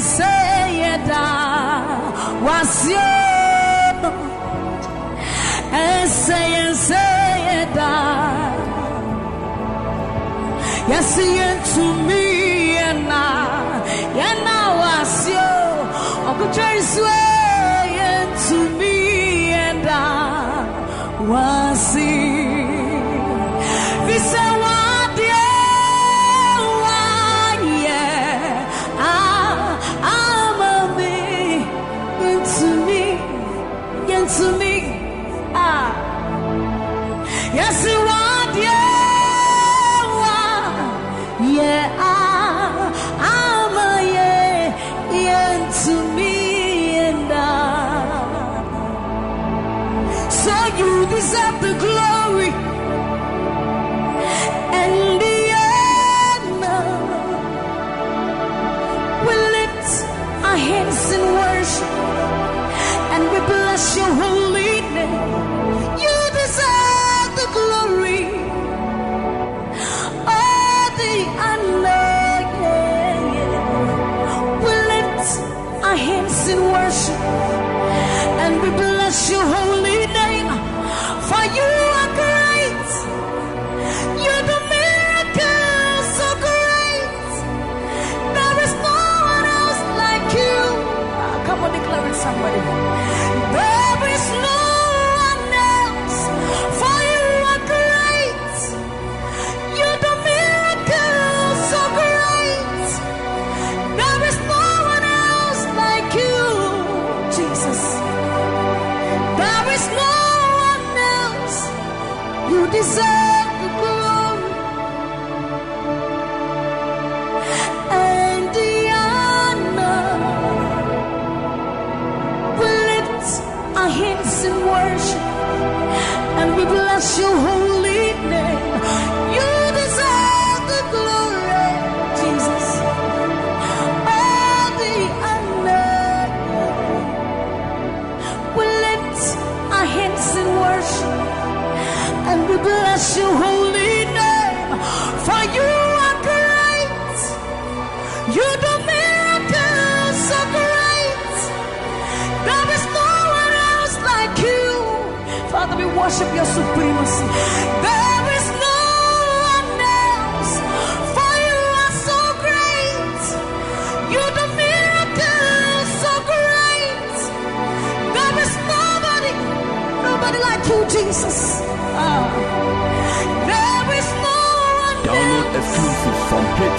Say say da wasio Say say from hitsgh.com.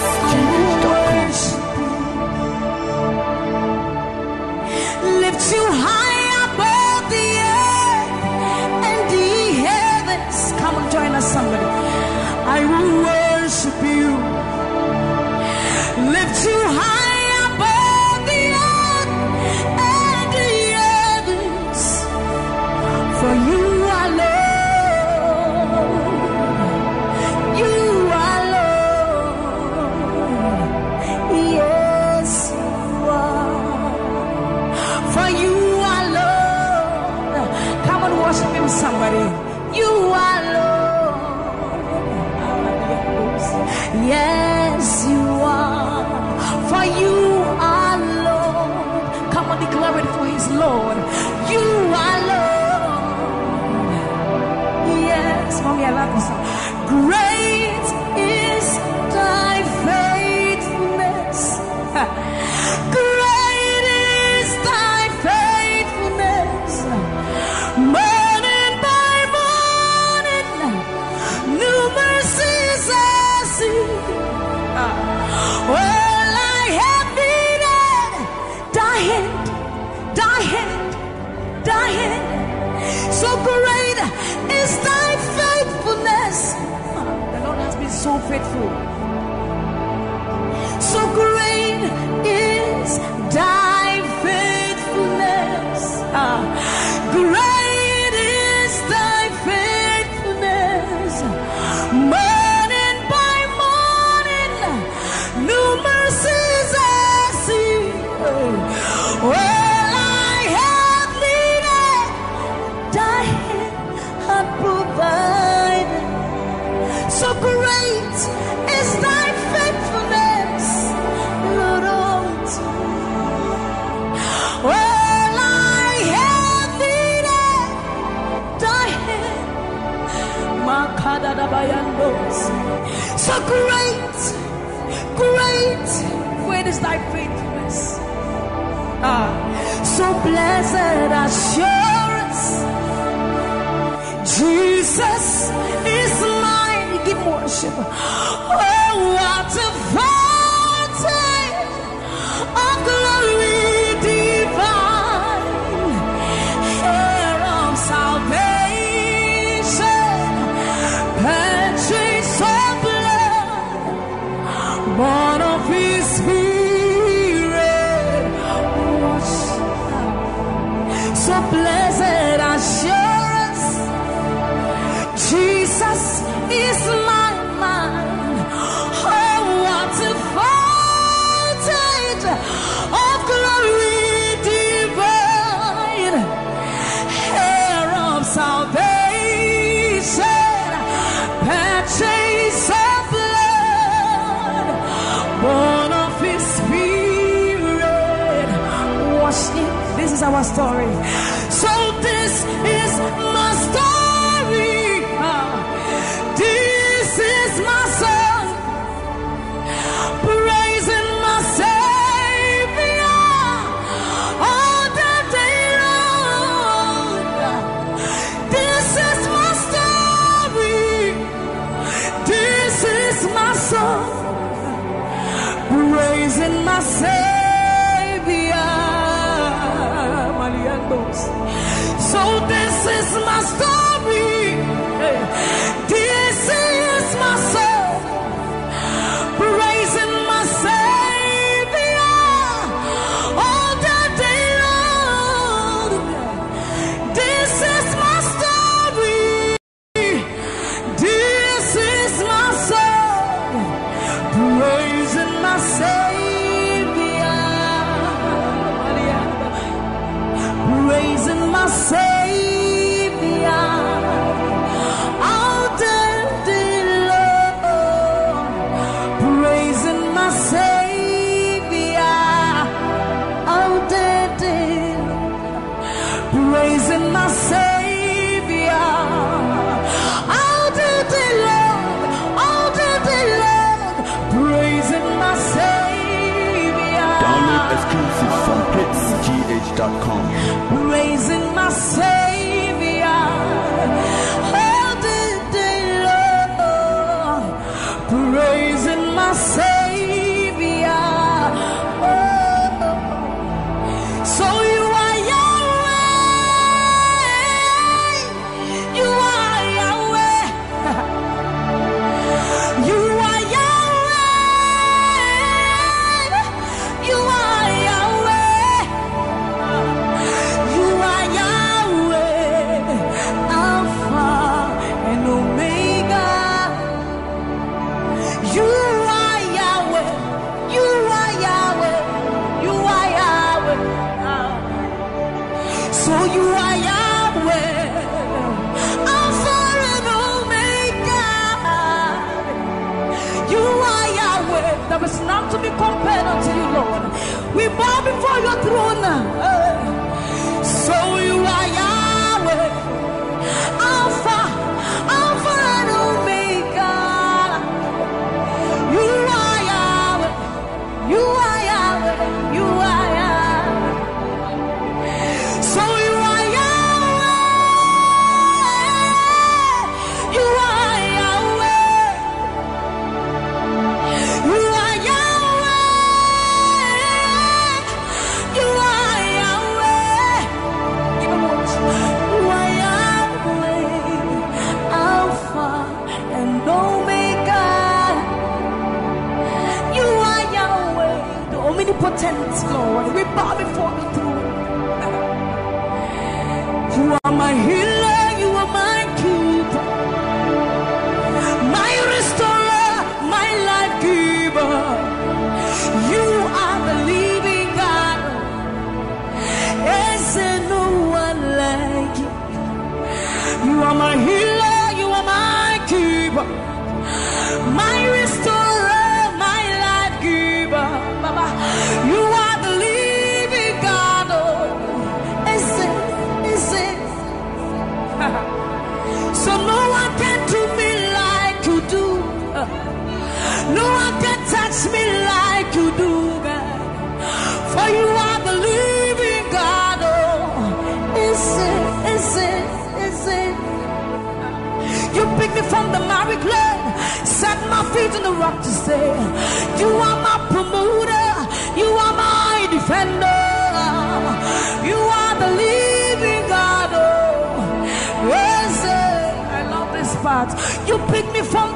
So this is my story.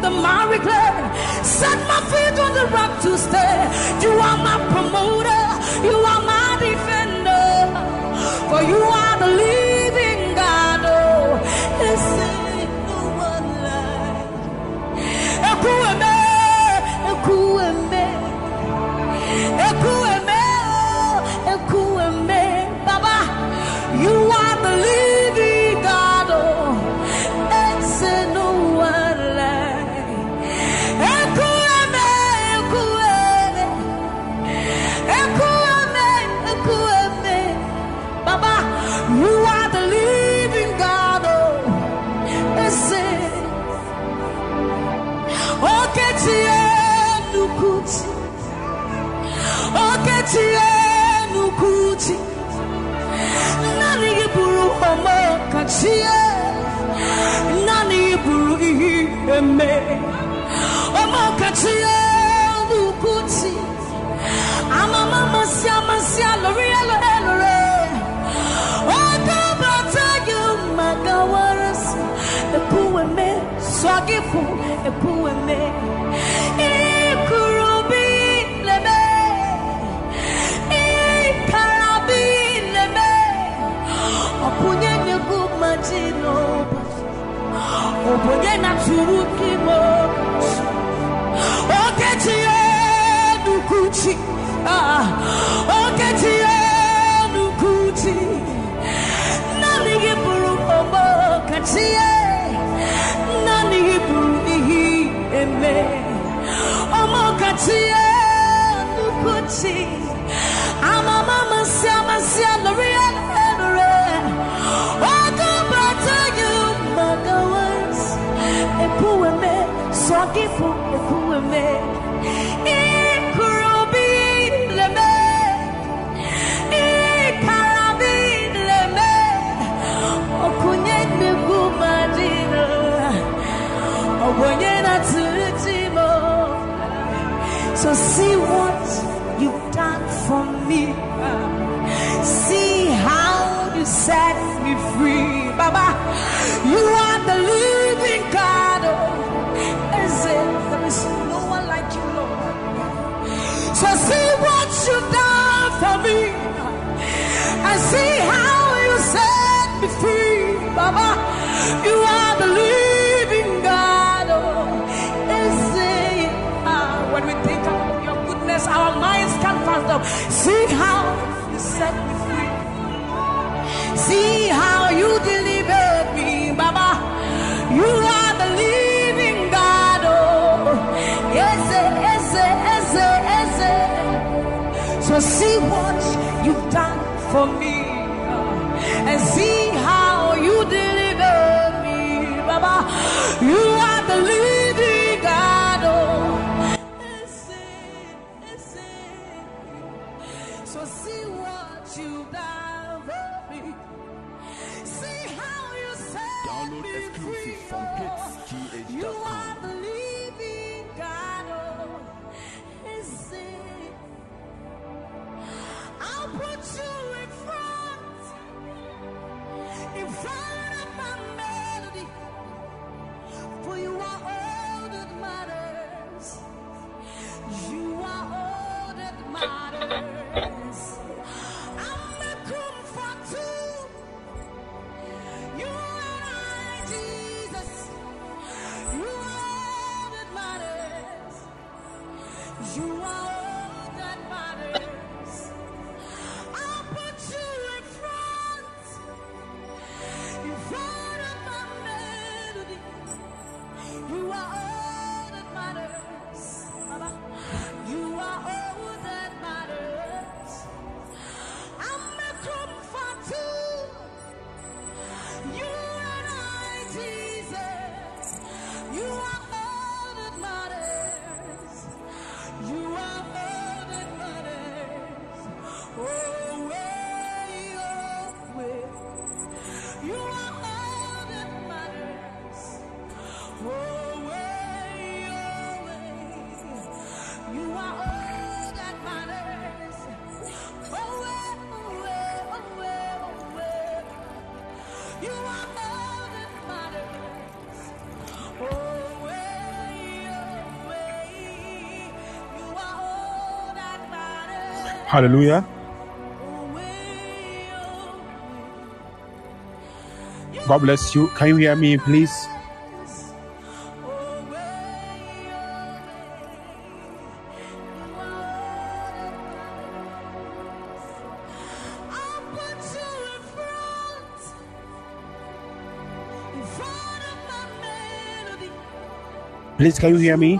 the miry clay. Set my feet on the rock to stay. You are my tie na na iburu ihe eme. Ọma kacha ya lukuti. Amama masị amasị alụrị elu elure ọka bata gị maka warasị epuweme sọgịfụ Oh, na. Okechi. Ah. them. See how you set me free. See how you delivered me, Baba. You are the living God. Oh, yes, yes, yes, yes. So see what you've done for me. Hallelujah God bless you. Can you hear me, please? Please, can you hear me?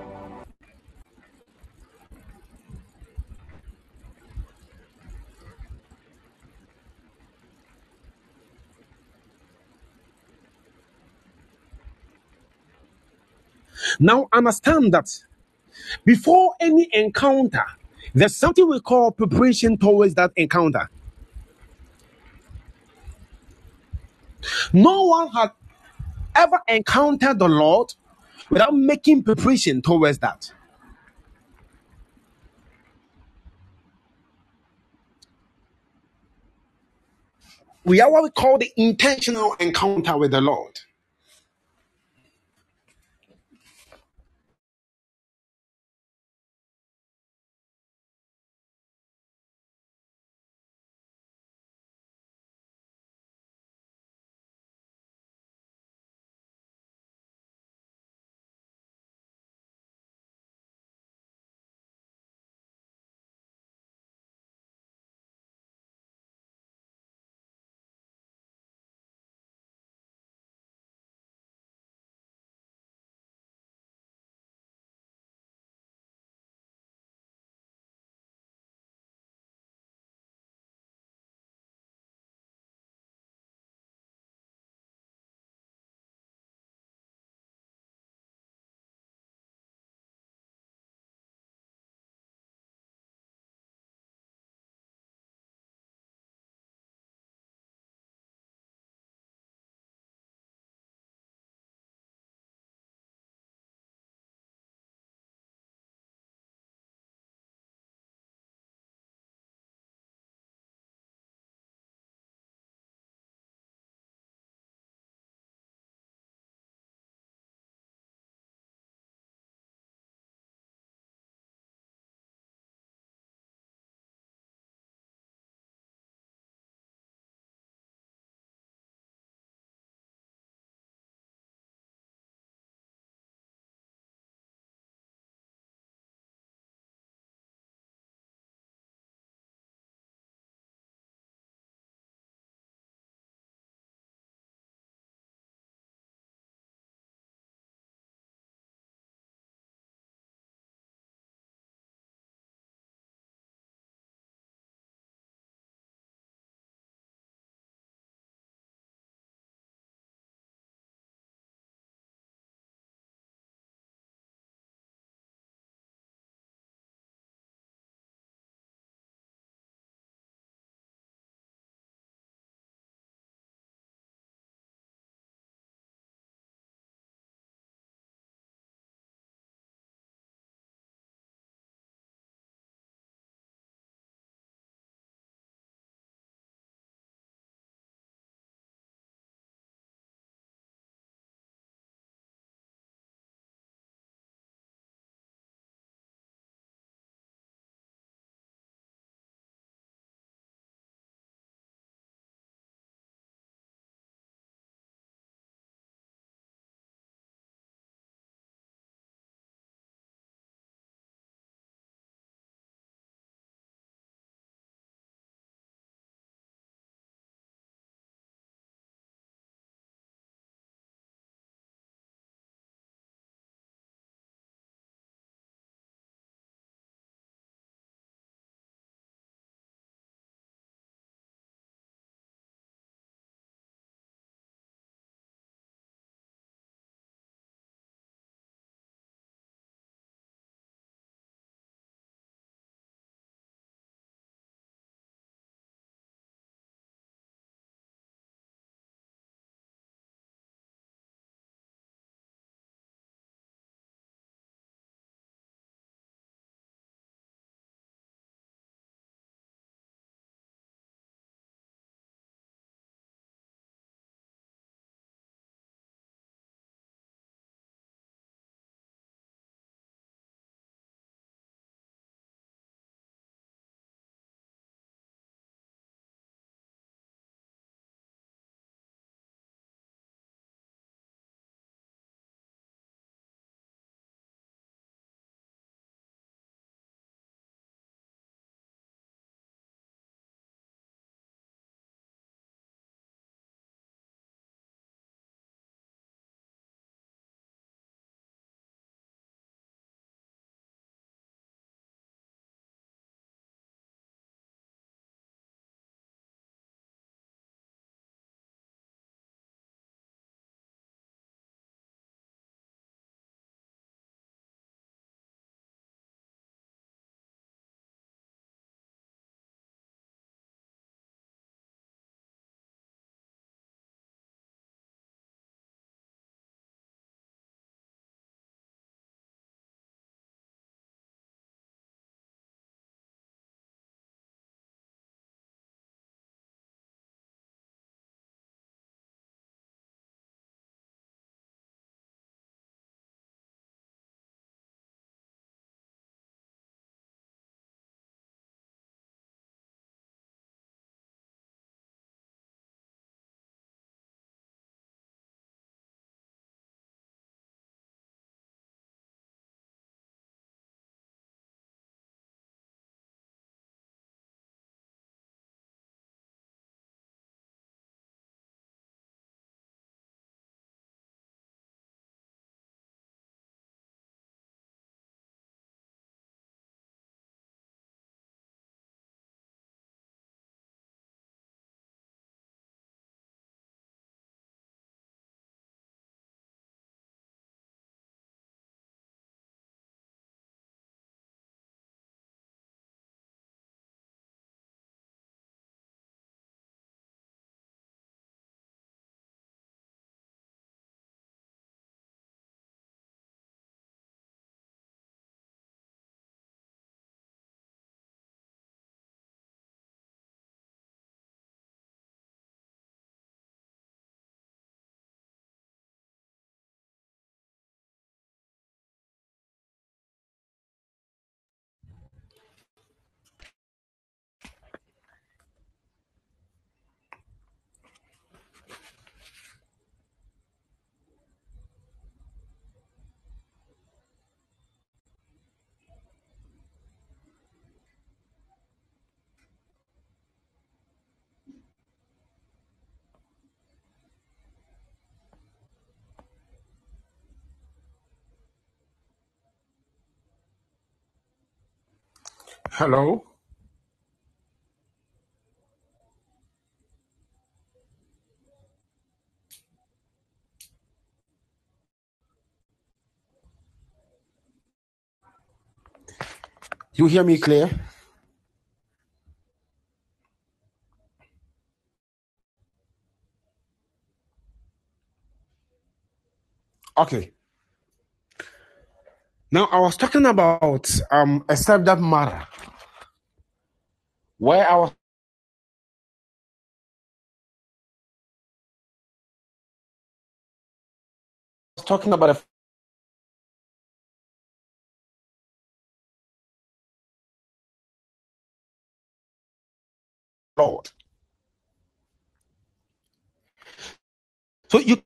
Now understand that before any encounter, there's something we call preparation towards that encounter. No one had ever encountered the Lord without making preparation towards that. We are what we call the intentional encounter with the Lord. Hello? You hear me clear? Okay. Now I was talking about um a subject matter where I was talking about a Lord. So you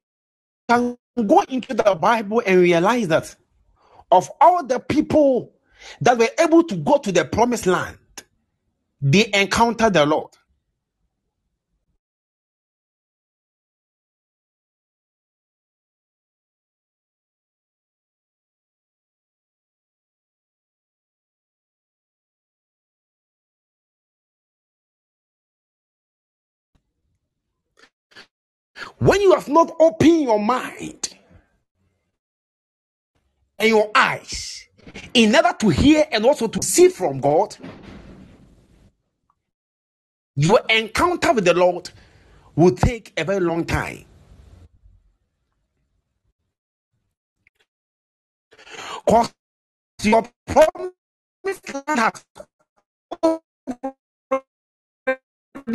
can go into the Bible and realize that of all the people that were able to go to the promised land, they encountered the Lord. When you have not opened your mind and your eyes in order to hear and also to see from God, your encounter with the Lord will take a very long time. Because your promised land has already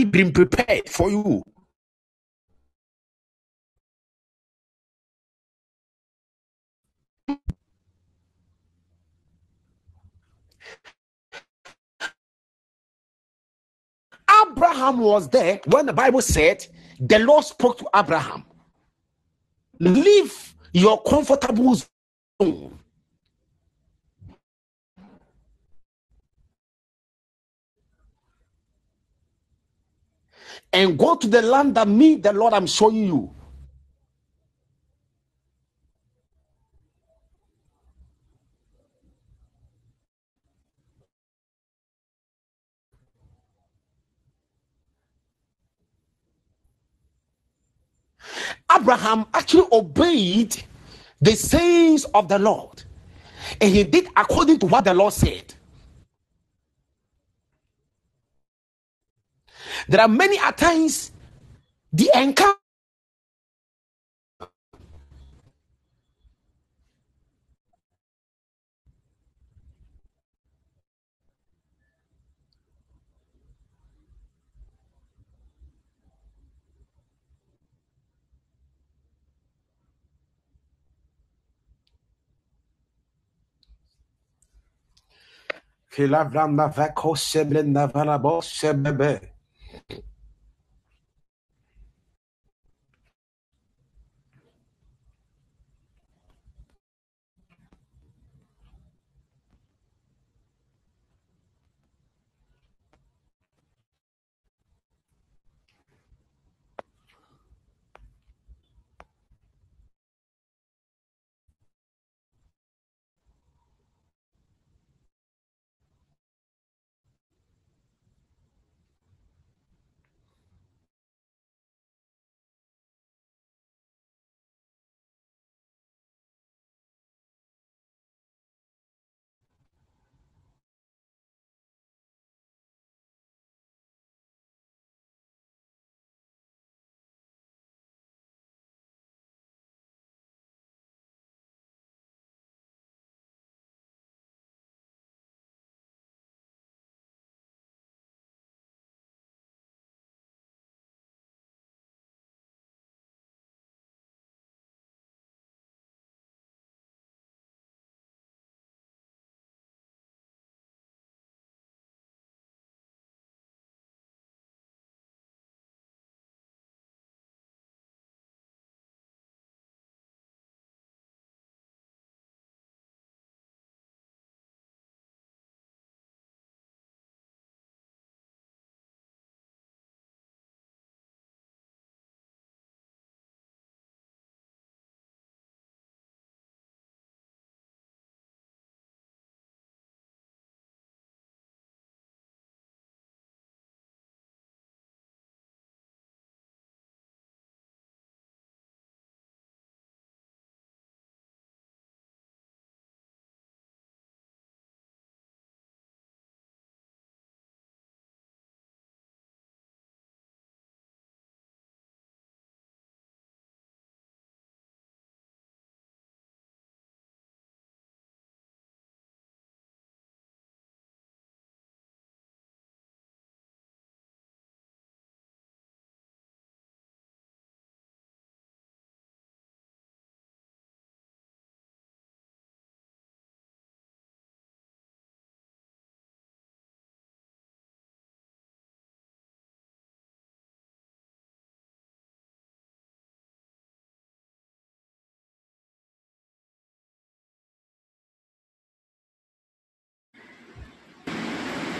been prepared for you. Abraham was there when the Bible said the Lord spoke to Abraham. Leave your comfortable zone. And go to the land that me, the Lord, I'm showing you. Abraham actually obeyed the sayings of the Lord. And he did according to what the Lord said. There are many at times the encounter Kyllä blanda för kosse, blända för bosse, bebe.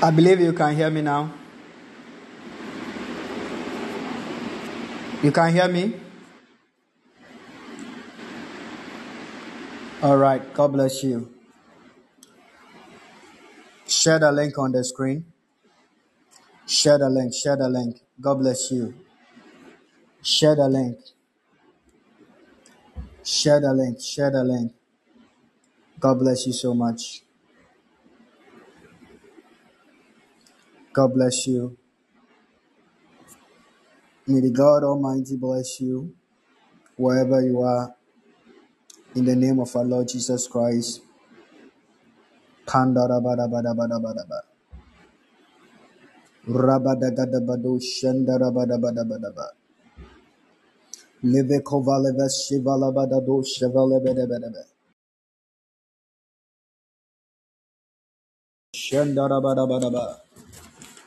I believe you can hear me now. You can hear me? All right. God bless you. Share the link on the screen. Share the link. Share the link. God bless you. Share the link. Share the link. Share the link. God bless you so much. God bless you. May the God Almighty bless you wherever you are. In the name of our Lord Jesus Christ. Kandarabadabadabadabadaba.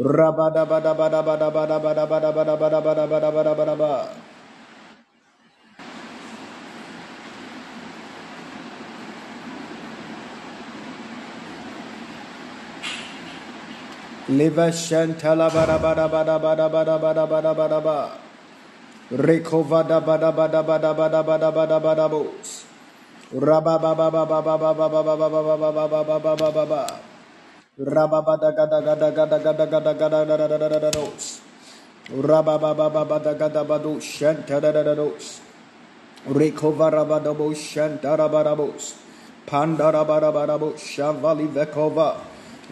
bada bada bada bada bada bada bada bada ba. Rekovada bada bada bada bada bada bada bada bos. Rabba ba ba ba ba ba ba ba ba ba ba ba ba ba ba ba ba ba ba ba. Rabba bada gada gada gada gada gada gada gada gada gada dos. Rabba ba ba ba bada gada badu shanta da da da dos. Rekovara bada bos shanta da bada bos. Pandara bada bada bos shavali vekova.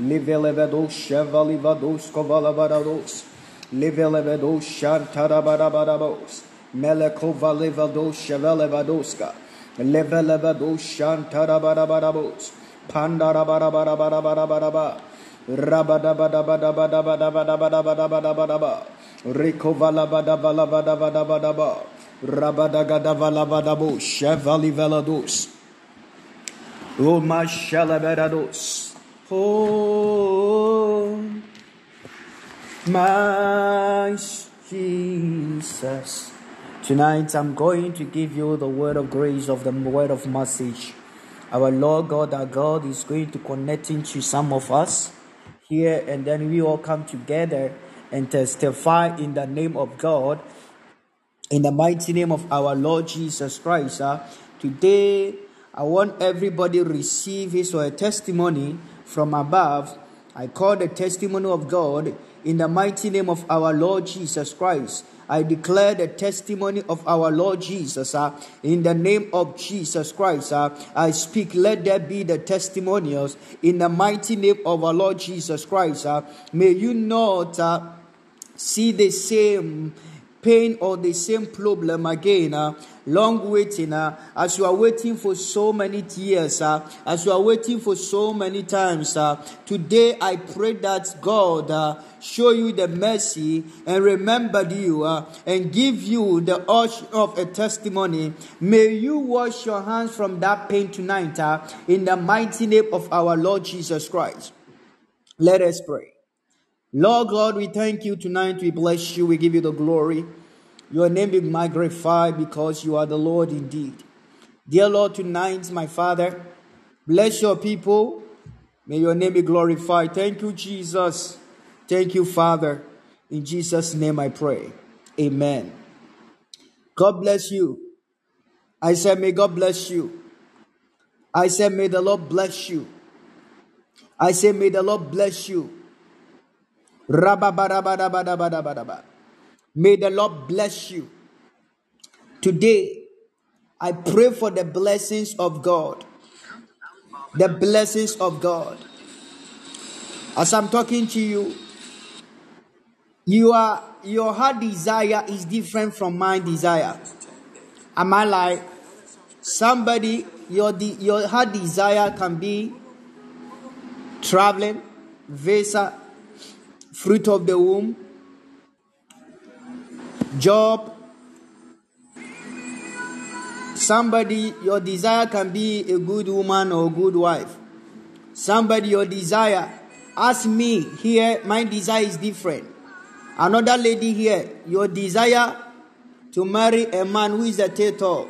Livelevedos Chevalivados Kovalavados Livelevedos Pandarabarabarabarabaraba Oh, my Jesus. Tonight I'm going to give you the word of grace of the word of message. Our Lord God, our God is going to connect into some of us here, and then we all come together and testify in the name of God, in the mighty name of our Lord Jesus Christ. Uh, today, I want everybody to receive his or her testimony from above. I call the testimony of God in the mighty name of our Lord Jesus Christ. I declare the testimony of our Lord Jesus uh, in the name of Jesus Christ. Uh, I speak, let there be the testimonials in the mighty name of our Lord Jesus Christ. Uh, may you not uh, see the same pain or the same problem again. Uh, long waiting, uh, as you are waiting for so many years, uh, as you are waiting for so many times. Uh, today, I pray that God uh, show you the mercy and remember you uh, and give you the urge of a testimony. May you wash your hands from that pain tonight uh, in the mighty name of our Lord Jesus Christ. Let us pray. Lord God, we thank you tonight. We bless you. We give you the glory. Your name be magnified because you are the Lord indeed. Dear Lord, tonight, my Father, bless your people. May your name be glorified. Thank you, Jesus. Thank you, Father. In Jesus' name I pray. Amen. God bless you. I said, May God bless you. I said, May the Lord bless you. I say, May the Lord bless you. Rababadabadabadabadabadaba. May the Lord bless you. Today, I pray for the blessings of God. The blessings of God. As I'm talking to you, you are your heart desire is different from my desire. Am I like somebody? Your de, your heart desire can be traveling. visa, fruit of the womb, job. Somebody, your desire can be a good woman or good wife. Somebody, your desire, ask me here, my desire is different. Another lady here, your desire to marry a man who is a tator.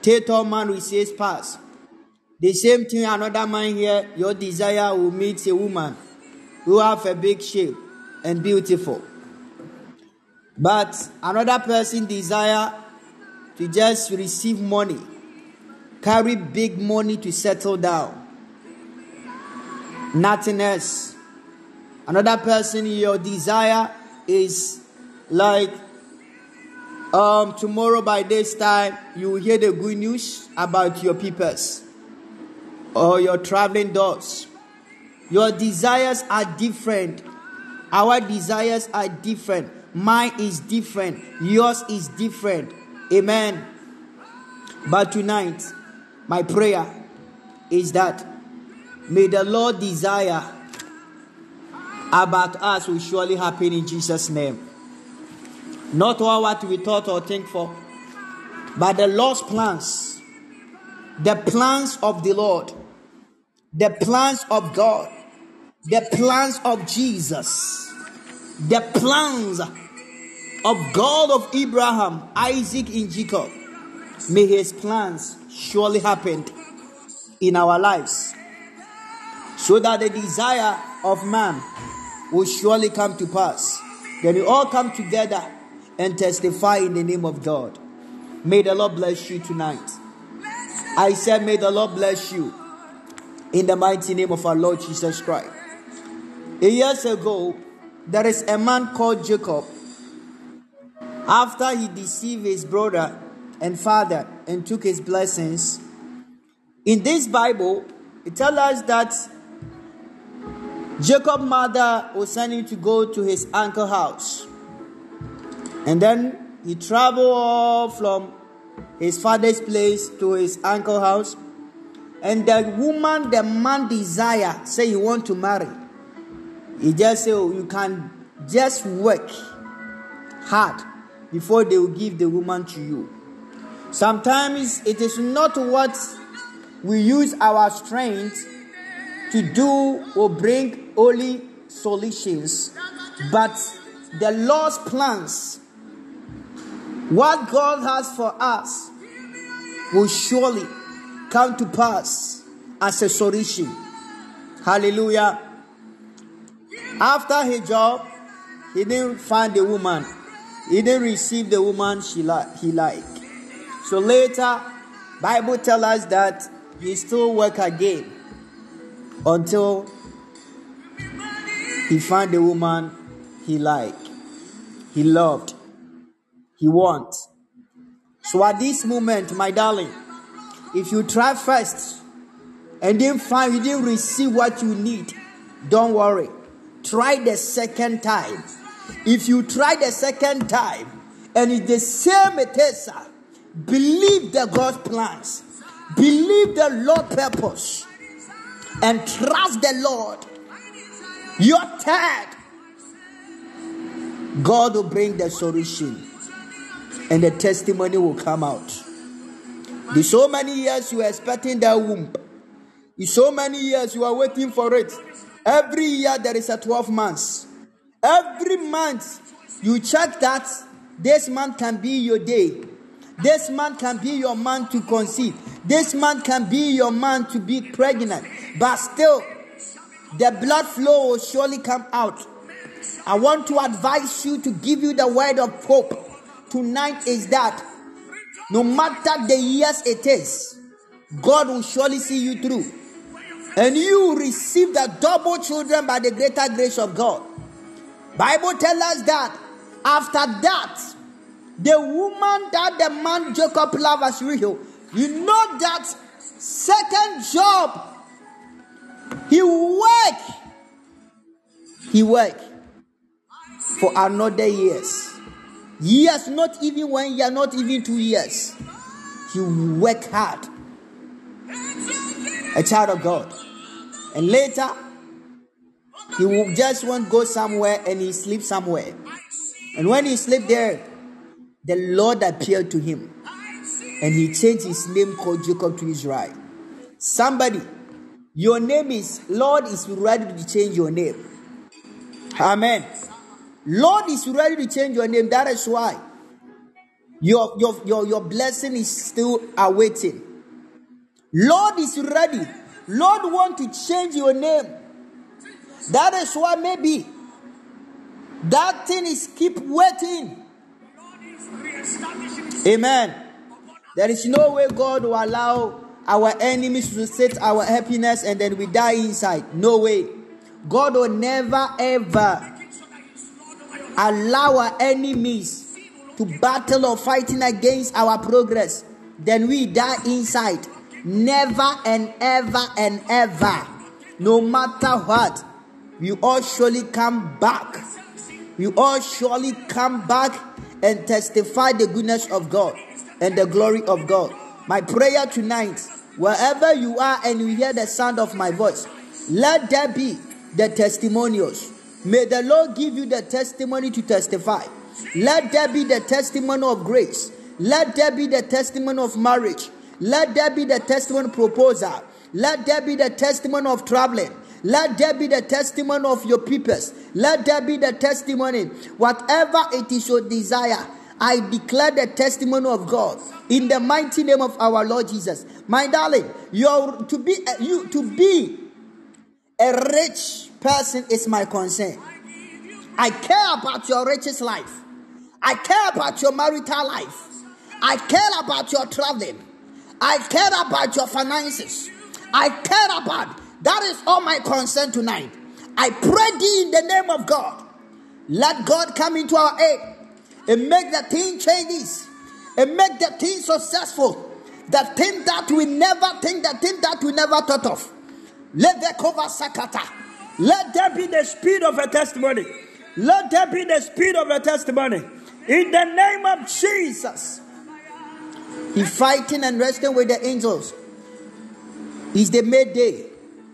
Tator man who says pass. The same thing, another man here, your desire will meet a woman who have a big shape and beautiful. But another person desire to just receive money, carry big money to settle down. Nothing else. Another person, your desire is like um, tomorrow by this time you will hear the good news about your peoples or your traveling dogs. Your desires are different. Our desires are different. Mine is different. Yours is different. Amen. But tonight, my prayer is that may the Lord desire about us will surely happen in Jesus' name. Not all what we thought or think for, but the Lord's plans, the plans of the Lord, the plans of God, the plans of Jesus, the plans of God of Abraham, Isaac, and Jacob. May his plans surely happen in our lives so that the desire of man will surely come to pass. Then we all come together and testify in the name of God. May the Lord bless you tonight. I said, May the Lord bless you in the mighty name of our Lord Jesus Christ. Years ago, there is a man called Jacob. After he deceived his brother and father and took his blessings, in this Bible, it tells us that Jacob's mother was sending to go to his uncle house. And then he traveled from his father's place to his uncle house. And the woman the man desire say he want to marry. He just say oh, you can just work hard before they will give the woman to you. Sometimes it is not what we use our strength to do or bring only solutions, but the Lord's plans what God has for us will surely come to pass as a solution. Hallelujah. After his job, he didn't find the woman. He didn't receive the woman she li- he liked. So later, Bible tells us that he still work again until he found the woman he liked, he loved he wants. So at this moment, my darling, if you try first and then find you didn't receive what you need, don't worry. Try the second time. If you try the second time and it's the same it is, uh, believe the God's plans, believe the Lord purpose, and trust the Lord. Your third, God will bring the solution and the testimony will come out. The so many years you are expecting that womb. The so many years you are waiting for it. Every year there is a 12 months. Every month you check that this month can be your day. This month can be your month to conceive. This month can be your month to be pregnant. But still, the blood flow will surely come out. I want to advise you to give you the word of hope tonight is that no matter the years it is, God will surely see you through. And you receive the double children by the greater grace of God. Bible tells us that after that, the woman that the man Jacob loved as real, you know that second job, he work, he work for another years. Years, not even one year, not even two years. He work hard. A child of God. And later, He will just want go somewhere and he sleep somewhere. And when he sleep there, the Lord appeared to him. And he changed his name called Jacob to Israel. Somebody, your name is Lord is ready to change your name. Amen. Lord is ready to change your name. That is why your, your, your, your blessing is still awaiting. Lord is ready. Lord want to change your name. That is why maybe that thing is keep waiting. Amen. There is no way God will allow our enemies to set our happiness and then we die inside. No way. God will never ever allow our enemies to battle or fighting against our progress. Then we die inside. Never and ever and ever. No matter what, we all surely come back. We all surely come back and testify the goodness of God and the glory of God. My prayer tonight, wherever you are and you hear the sound of my voice, let there be the testimonials. May the Lord give you the testimony to testify. Let there be the testimony of grace. Let there be the testimony of marriage. Let there be the testimony proposal. Let there be the testimony of traveling. Let there be the testimony of your peoples. Let there be the testimony. Whatever it is your desire, I declare the testimony of God in the mighty name of our Lord Jesus. My darling, you're to be uh, you to be a rich person is my concern. I care about your richest life. I care about your marital life. I care about your traveling. I care about your finances. I care about that is all my concern tonight. I pray thee in the name of God. Let God come into our aid and make the thing changes and make the thing successful. The thing that we never think, the thing that we never thought of. Let the cover sakata. Let there be the speed of a testimony. Let there be the speed of a testimony. In the name of Jesus. He fighting and wrestling with the angels. Is the midday.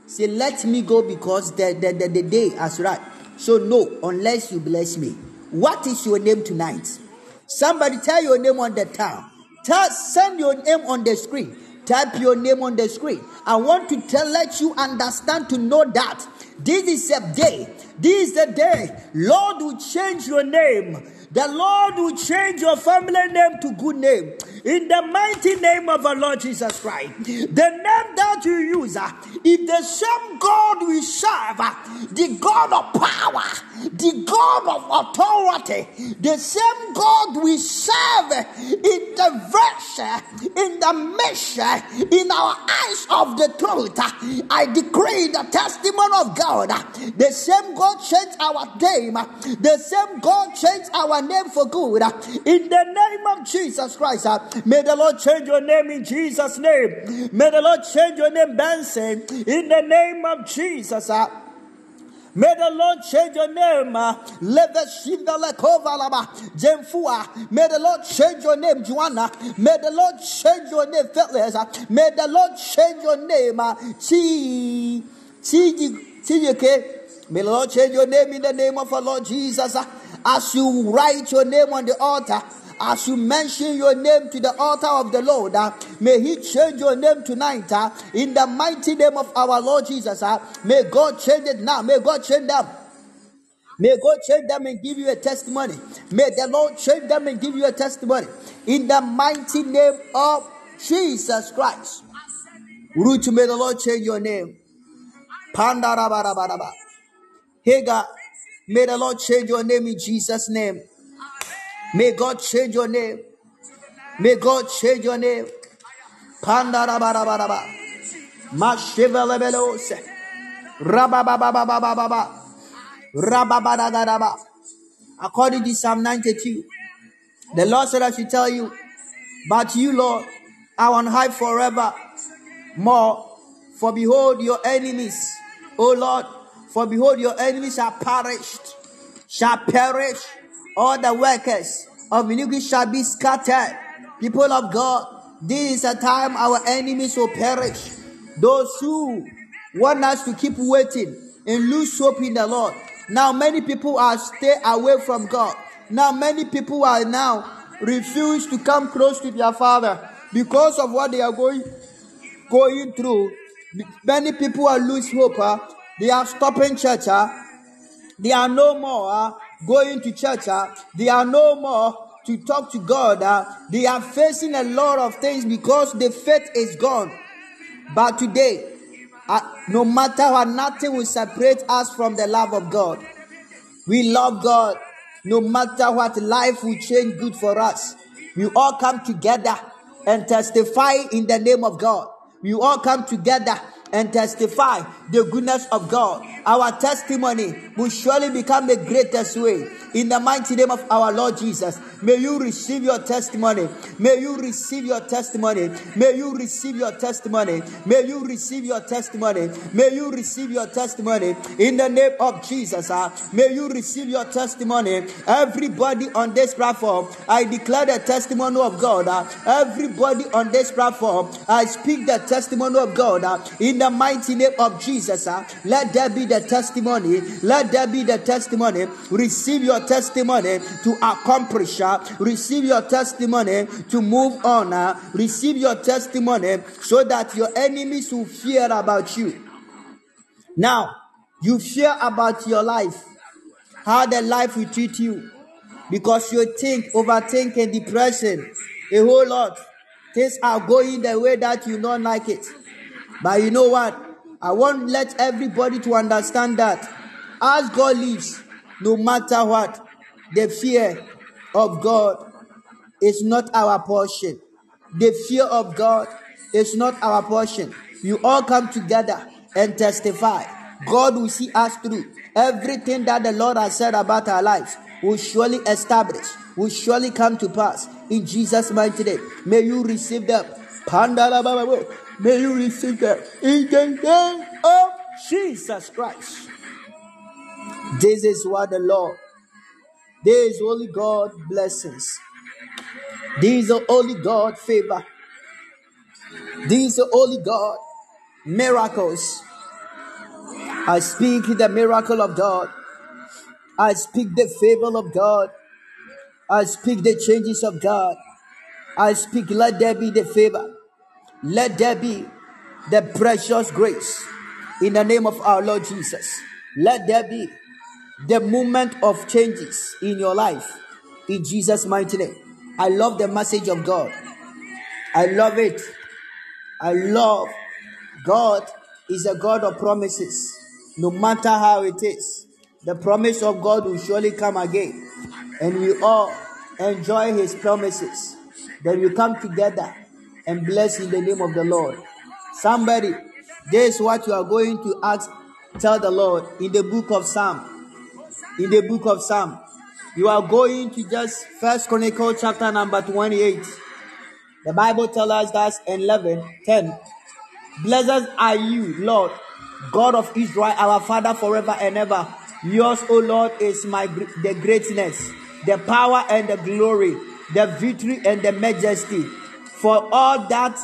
Say, let me go because the, the, the, the day has right. So, no, unless you bless me. What is your name tonight? Somebody tell your name on the town. Tell, send your name on the screen. Type your name on the screen. I want to tell, let you understand to know that this is a day. This is the day. Lord will change your name. The Lord will change your family name to good name. In the mighty name of our Lord Jesus Christ. The name that you use, uh, if the same God we serve, uh, the God of power, the God of authority, the same God we serve in the verse, uh, in the mission, in our eyes of the truth, I decree the testimony of God. The same God changed our name, the same God changed our name for good. In the name of Jesus Christ, may the Lord change your name in Jesus' name. May the Lord change your name, Benson, in the name of Jesus. uh, May the Lord change your name. uh, Jemfua. May the Lord change your name, Joanna. May the Lord change your name, Phyllis. uh, May the Lord change your name, Chi, Chi. May the Lord change your name in the name of our Lord Jesus. As you write your name on the altar, as you mention your name to the altar of the Lord, uh, may He change your name tonight uh, in the mighty name of our Lord Jesus. uh, may God change it now. May God change them. May God change them and give you a testimony. May the Lord change them and give you a testimony in the mighty name of Jesus Christ. Ruth, may the Lord change your name. Pandarabarabara. Hagar, may the Lord change your name in Jesus' name. May God change your name. May God change your name. Pandarabarabara. Mashivelebelose. Rababababababa. Rababadagadaba. According to Psalm 92, the Lord said, I should tell you, but you, Lord, are on high forever more. For behold, your enemies, O Lord, for behold, your enemies are perished, shall perish. All the workers of iniquity shall be scattered. People of God, this is a time our enemies will perish. Those who want us to keep waiting, and lose hope in the Lord. Now many people are stay away from God. Now many people are now refuse to come close to their father because of what they are going going through. Many people are lose hope. huh? They are stopping church. huh? They are no more uh, going to church. uh, They are no more to talk to God. uh, They are facing a lot of things because the faith is gone. But today, uh, no matter what, nothing will separate us from the love of God. We love God. No matter what, life will change good for us. We all come together and testify in the name of God. We all come together and testify the goodness of God. Our testimony will surely become the greatest way. In the mighty name of our Lord Jesus, may you receive your testimony. May you receive your testimony. May you receive your testimony. May you receive your testimony. May you receive your testimony. In the name of Jesus, ah, may you receive your testimony. Everybody on this platform, I declare the testimony of God. ah. Everybody on this platform, I speak the testimony of God. ah. In the mighty name of Jesus, ah. let there be the testimony. Let there be the testimony. Receive your testimony to accomplish. ah. Receive your testimony to move on. ah. Receive your testimony so that your enemies will fear about you. Now, you fear about your life, how the life will treat you, because you think, overthink, and depression a whole lot. Things are going the way that you don't like it. But you know what? I want let everybody to understand that as God lives, no matter what, the fear of God is not our portion. The fear of God is not our portion. You all come together and testify. God will see us through. Everything that the Lord has said about our lives will surely establish, will surely come to pass. In Jesus' mighty name, may you receive them. May you receive them in the name of Jesus Christ. This is what the Lord, this is only God blessings. These are only God favor. These are only God miracles. I speak the miracle of God. I speak the favor of God. I speak the changes of God. I speak, let there be the favor. Let there be the precious grace in the name of our Lord Jesus. Let there be the moment of changes in your life in Jesus' mighty name. I love the message of God. I love it. I love God is a God of promises. No matter how it is, the promise of God will surely come again. And we all enjoy his promises. Then we come together and bless in the name of the Lord. Somebody, this is what you are going to ask, tell the Lord in the book of Psalm. In the book of Psalm. You are going to just First Chronicle chapter number 28. The Bible tells us that 11, 10. Blessed are you, Lord, God of Israel, our Father forever and ever. Yours, O Lord, is my the greatness, the power and the glory, the victory and the majesty. For all that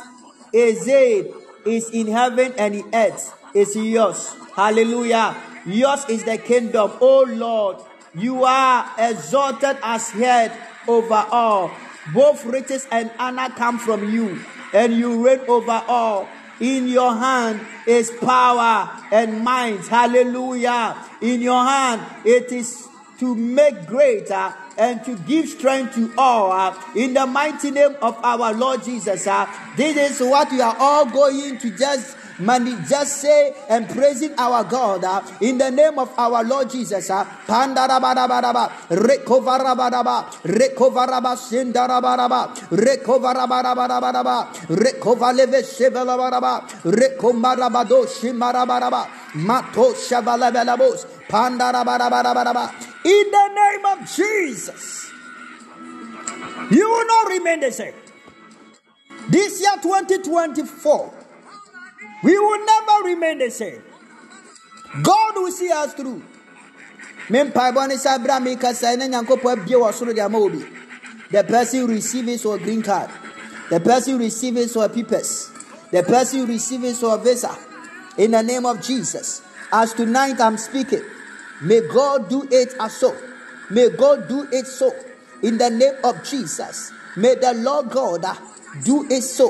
is it is in heaven and in earth is yours. Hallelujah. Yours is the kingdom, O Lord. You are exalted as head over all. Both riches and honor come from you, and you reign over all. In your hand is power and might. Hallelujah. In your hand it is to make greater and to give strength to all. uh, in the mighty name of our Lord Jesus. uh, this is what we are all going to just Mani just say and praising our God uh, in the name of our Lord Jesus. Uh, Pandarabadabadabadaba. In the name of Jesus, you will not remain the same. This year 2024, we will never remain the same. God will see us through. Me mpaebɔ ne sɛ abira mi kasa ne nyankopɔn abie wɔ soro de. The person receiving for green card. The person receiving for papers. The person receiving for visa. In the name of Jesus. As tonight I'm speaking, may God do it as so. May God do it so. In the name of Jesus. May the Lord God do it so.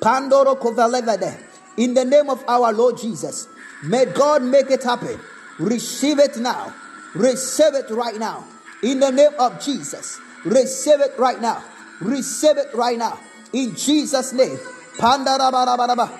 Pandoro kovalevede. In the name of our Lord Jesus. May God make it happen. Receive it now. Receive it right now. In the name of Jesus. Receive it right now. Receive it right now. In Jesus' name. Pandarabarabara.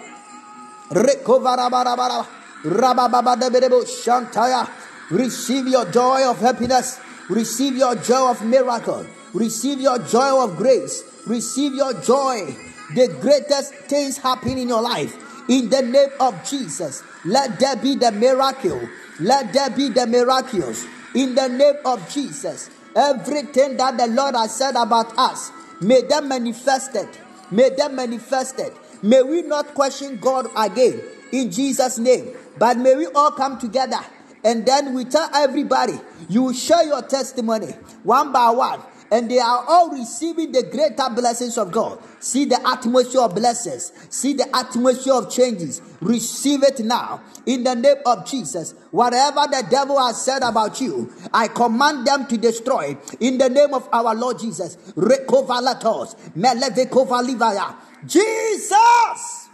Rekovarabarabara. Rabababadabedebo shantaya. Receive your joy of happiness. Receive your joy of miracle. Receive your joy of grace. Receive your joy. The greatest things happen in your life. In the name of Jesus. Let there be the miracle. Let there be the miracles. In the name of Jesus. Everything that the Lord has said about us, may them manifested. May them manifested. May we not question God again in Jesus' name, but may we all come together and then we tell everybody, you share your testimony one by one, and they are all receiving the greater blessings of God. See the atmosphere of blessings, see the atmosphere of changes. Receive it now in the name of Jesus. Whatever the devil has said about you, I command them to destroy in the name of our Lord Jesus. Rekovalatos, melevekovalivaya. Jesus!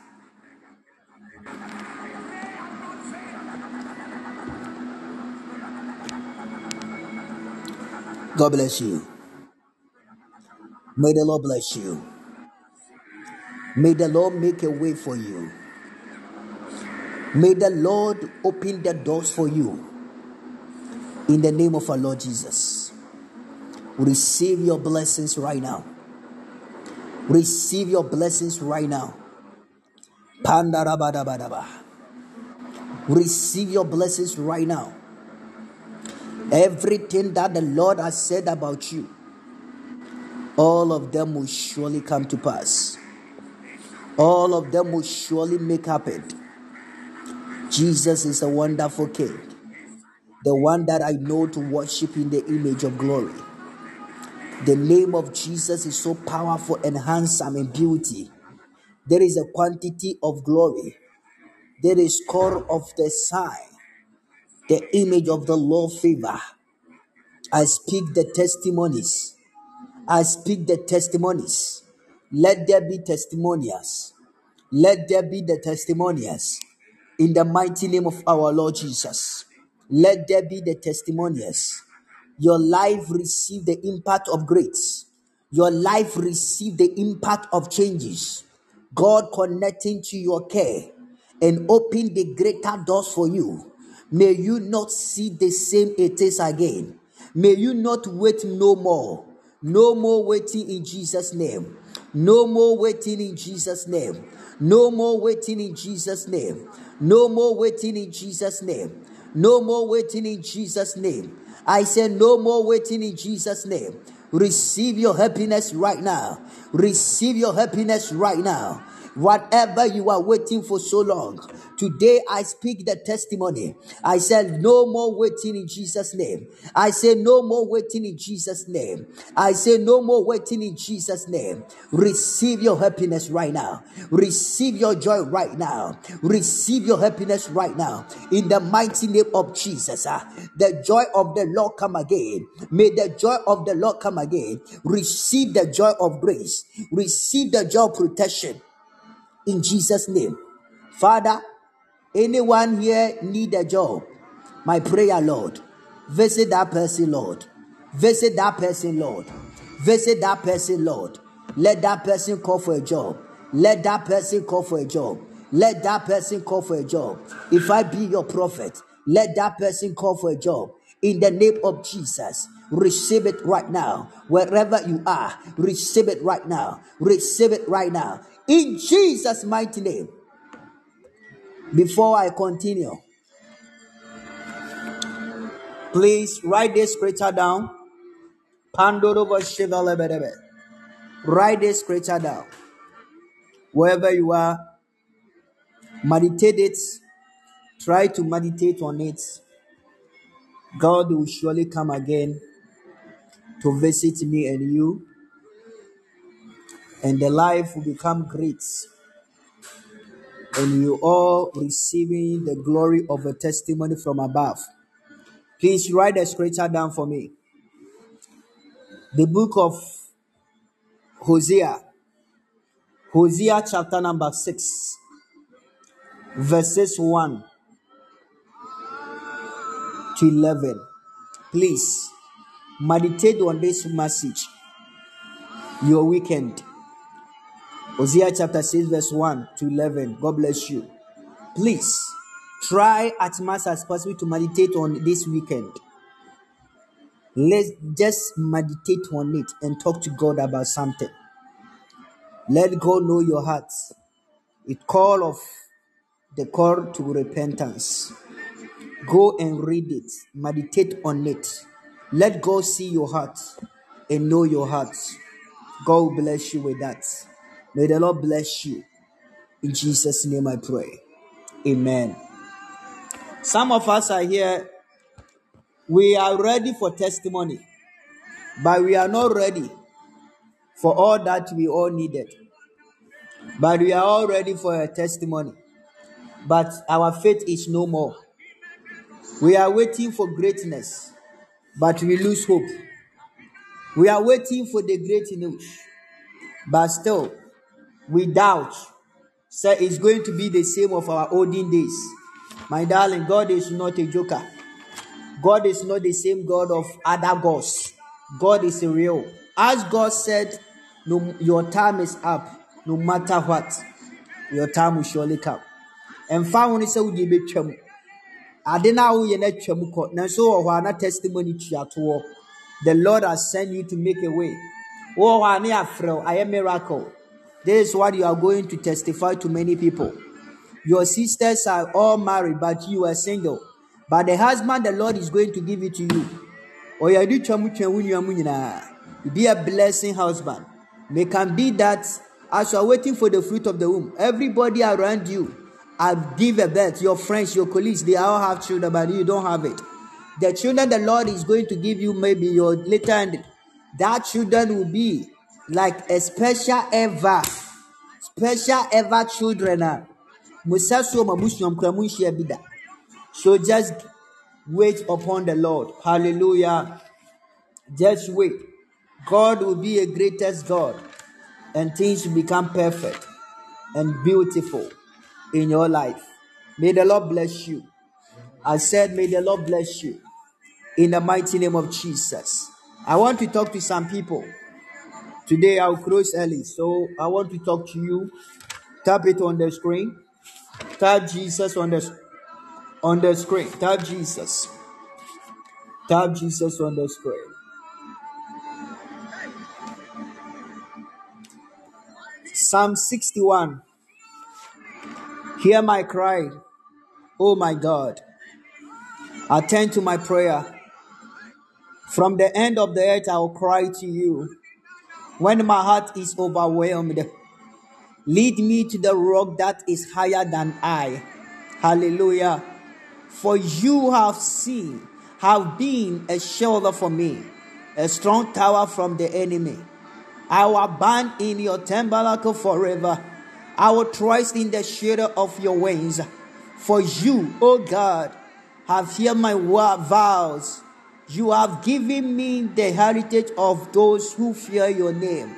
God bless you. May the Lord bless you. May the Lord make a way for you. May the Lord open the doors for you. In the name of our Lord Jesus. Receive your blessings right now. Receive your blessings right now. Pandarabadabadaba. Receive your blessings right now. Everything that the Lord has said about you, all of them will surely come to pass. All of them will surely make happen. Jesus is a wonderful King, the one that I know to worship in the image of glory. The name of Jesus is so powerful and handsome in beauty. There is a quantity of glory. There is core of the sign, the image of the Lord favor. I speak the testimonies. I speak the testimonies. Let there be testimonials. Let there be the testimonials in the mighty name of our Lord Jesus. Let there be the testimonials. Your life receive the impact of grace. Your life receive the impact of changes. God connecting to your care and open the greater doors for you. May you not see the same it is again. May you not wait no more. No more waiting in Jesus' name. No more waiting in Jesus' name. No more waiting in Jesus' name. No more waiting in Jesus' name. No more waiting in Jesus' name. I say, no more waiting in Jesus' name. Receive your happiness right now. Receive your happiness right now. Whatever you are waiting for so long, today I speak the testimony. I said, No more waiting in Jesus' name. I say, No more waiting in Jesus' name. I say, No more waiting in Jesus' name. Receive your happiness right now. Receive your joy right now. Receive your happiness right now. In the mighty name of Jesus, ah, the joy of the Lord come again. May the joy of the Lord come again. Receive the joy of grace. Receive the joy of protection in Jesus' name. Father, anyone here need a job, my prayer, Lord, visit that person, Lord. Visit that person, Lord. Visit that person, Lord. Let that person call for a job. Let that person call for a job. Let that person call for a job. If I be your prophet, let that person call for a job. In the name of Jesus, receive it right now. Wherever you are, receive it right now. Receive it right now. In Jesus' mighty name. Before I continue, please write this scripture down. Write this scripture down. Wherever you are, meditate it. Try to meditate on it. God will surely come again to visit me and you, and the life will become great. and you all receiving the glory of a testimony from above. Please write the scripture down for me. The book of Hosea, Hosea chapter number 6, verses 1 to 11. Please meditate on this message. Your weekend. Hosea chapter 6, verse 1 to 11. God bless you. Please try as much as possible to meditate on this weekend. Let's just meditate on it and talk to God about something. Let God know your heart. It call of the call to repentance. Go and read it, meditate on it. Let God see your heart and know your heart. God bless you with that. May the Lord bless you. In Jesus' name I pray. Amen. Some of us are here, we are ready for testimony, but we are not ready for all that we all needed. But we are all ready for a testimony. But our faith is no more. We are waiting for greatness, but we lose hope. We are waiting for the great news, but still doubt. Say it's going to be the same of our olden days. My darling, God is not a joker. God is not the same God of other gods. God is real. As God said, no, your time is up. No matter what, your time will surely come. And found when say we be twam. Ade hɔ a testimony. The Lord has sent you to make a way. Wɔ hɔ a miracle. This is what you are going to testify to many people. Your sisters are all married, but you are single. But the husband the Lord is going to give it to you. Be a blessing husband. May can be that as you are waiting for the fruit of the womb, everybody around you have give a birth. Your friends, your colleagues, they all have children, but you don't have it. The children the Lord is going to give you, maybe your later that children will be like a special ever, special ever children. ah. Musa so. So just wait upon the Lord. Hallelujah. Just wait. God will be a greatest God, and things will become perfect and beautiful in your life. May the Lord bless you. I said, May the Lord bless you in the mighty name of Jesus. I want to talk to some people. Today I'll close early, so I want to talk to you. Tap it on the screen. Tap Jesus on the on the screen. Tap Jesus. Tap Jesus on the screen. Psalm 61. Hear my cry, oh my God. Attend to my prayer. From the end of the earth, I will cry to you. When my heart is overwhelmed, lead me to the rock that is higher than I. Hallelujah. For you have seen, have been a shelter for me, a strong tower from the enemy. I will abide in your tabernacle forever. I will trust in the shadow of your wings. For you, O God, have heard my vows. You have given me the heritage of those who fear your name.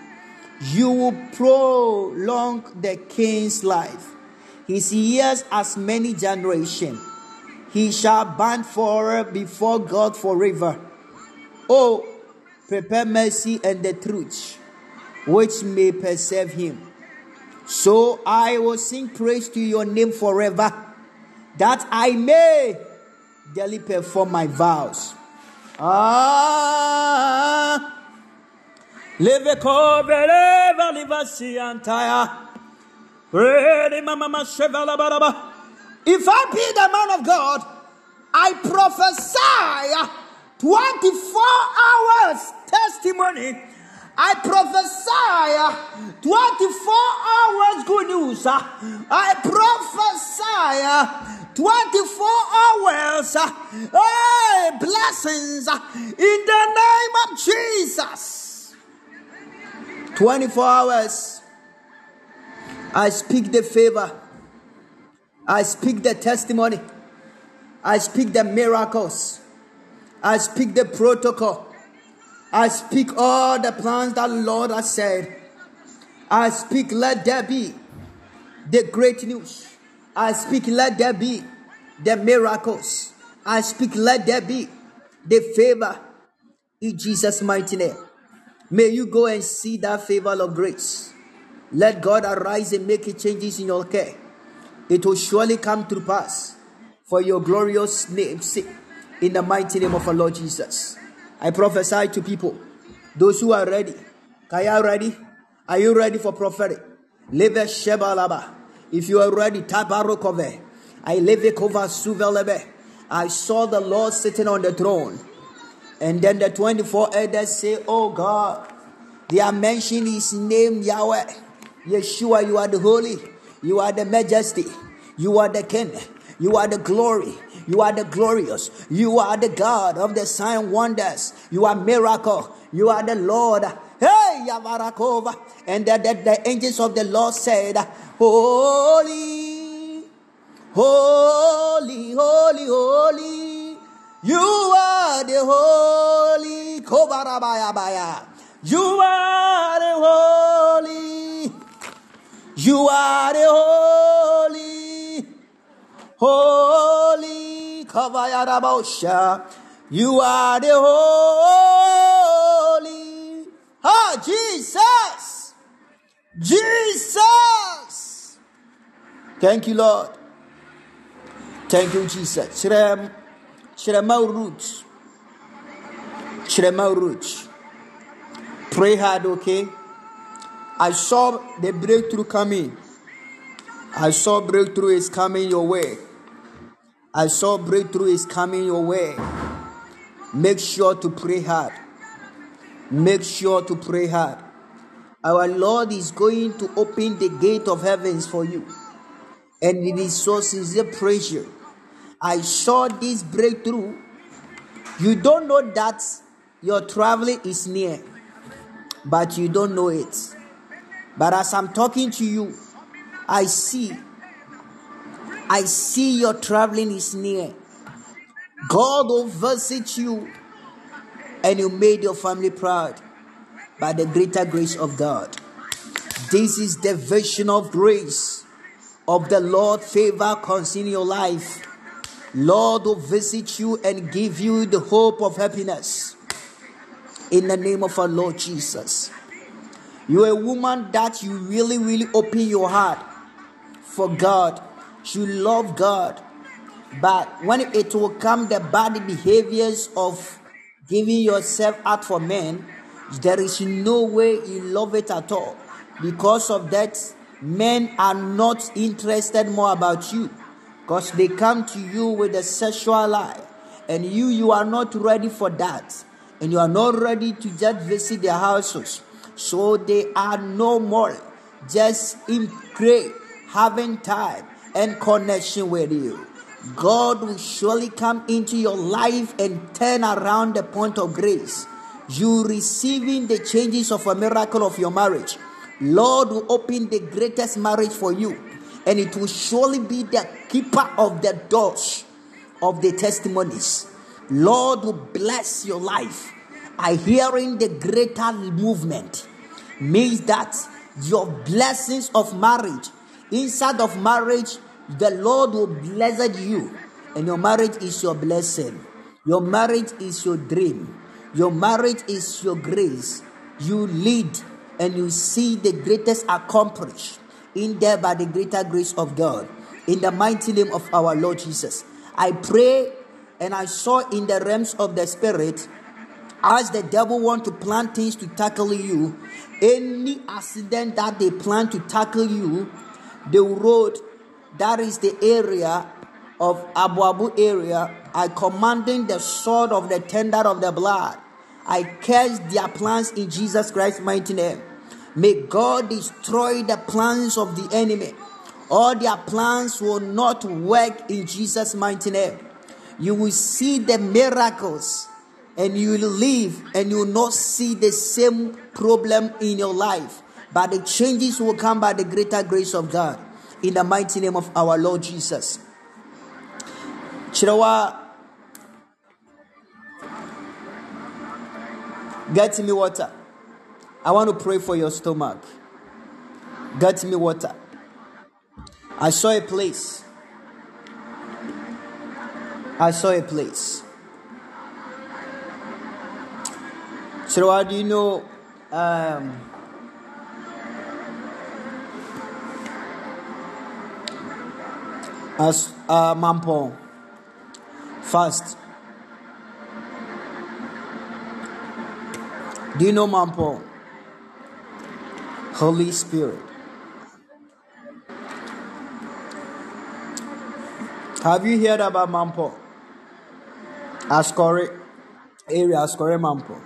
You will prolong the king's life. His years as many generations. He shall bind forever before God forever. Oh, prepare mercy and the truth, which may preserve him. So I will sing praise to your name forever, that I may daily perform my vows. Ah. If I be the man of God, I prophesy 24 hours testimony. I prophesy 24 hours good news. I prophesy 24 hours hey, blessings in the name of Jesus. 24 hours. I speak the favor I speak the testimony. I speak the miracles. I speak the protocol. I speak all the plans that Lord has said. I speak, let there be the great news. I speak, let there be the miracles. I speak, let there be the favor in Jesus' mighty name. May you go and see that favor of grace. Let God arise and make changes in your care. It will surely come to pass for your glorious name's sake in the mighty name of our Lord Jesus. I prophesy to people, those who are ready. Kaya ready? Are you ready for prophetic? Shebalaba. If you are ready, Tabarokove. I live Kova Suvelebe. I saw the Lord sitting on the throne. And then the 24 elders say, Oh God, they are mentioning his name, Yahweh. Yeshua, you are the holy, you are the majesty, you are the king, you are the glory, you are the glorious, you are the God of the sign wonders, you are miracle, you are the Lord. Hey, Yavarakova. And the, the, the angels of the Lord said, Holy, holy, holy, holy. You are the holy. Kobarabayabaya. You are the holy. You are the holy. Holy. Kavayarabosha. You are the holy. Ah, Jesus. Jesus. Thank you, Lord. Thank you, Jesus. Shrem, Shrema roots. Shrema roots. Pray hard, okay? I saw the breakthrough coming. I saw breakthrough is coming your way. I saw breakthrough is coming your way. Make sure to pray hard. Make sure to pray hard. Our Lord is going to open the gate of heavens for you. And it is so sincere pressure. I saw this breakthrough. You don't know that your traveling is near, but you don't know it. But as I'm talking to you, I see, I see your traveling is near. God will visit you and you made your family proud by the greater grace of God. This is the vision of grace of the Lord favor concerning your life. Lord will visit you and give you the hope of happiness. In the name of our Lord Jesus. You're a woman that you really, really open your heart for God. You love God. But when it will come the bad behaviors of giving yourself out for men, there is no way you love it at all. Because of that, men are not interested more about you. Because they come to you with a sexual lie. And you, you are not ready for that. And you are not ready to just visit their houses. So they are no more just in pray, having time and connection with you. God will surely come into your life and turn around the point of grace. You receiving the changes of a miracle of your marriage. Lord will open the greatest marriage for you, and it will surely be the keeper of the doors of the testimonies. Lord will bless your life. I hearing the greater movement means that your blessings of marriage, inside of marriage, the Lord will bless you, and your marriage is your blessing. Your marriage is your dream. Your marriage is your grace. You lead and you see the greatest accomplished in there by the greater grace of God. In the mighty name of our Lord Jesus. I pray and I saw in the realms of the spirit as the devil want to plan things to tackle you any accident that they plan to tackle you the road that is the area of abu abu area. I commanding the sword of the tender of the blood. I curse their plans in jesus christ's mighty name. May god destroy the plans of the enemy. All their plans will not work in jesus mighty name. You will see the miracles and you will live and you will not see the same problem in your life. But the changes will come by the greater grace of God. In the mighty name of our Lord Jesus. Chirawa, get me water. I want to pray for your stomach. Get me water. I saw a place. I saw a place. How do you know? Um, as uh, Mampo fast. Do you know Mampo? Holy Spirit. Have you heard about Mampo? Ascori area, Ascori Mampo.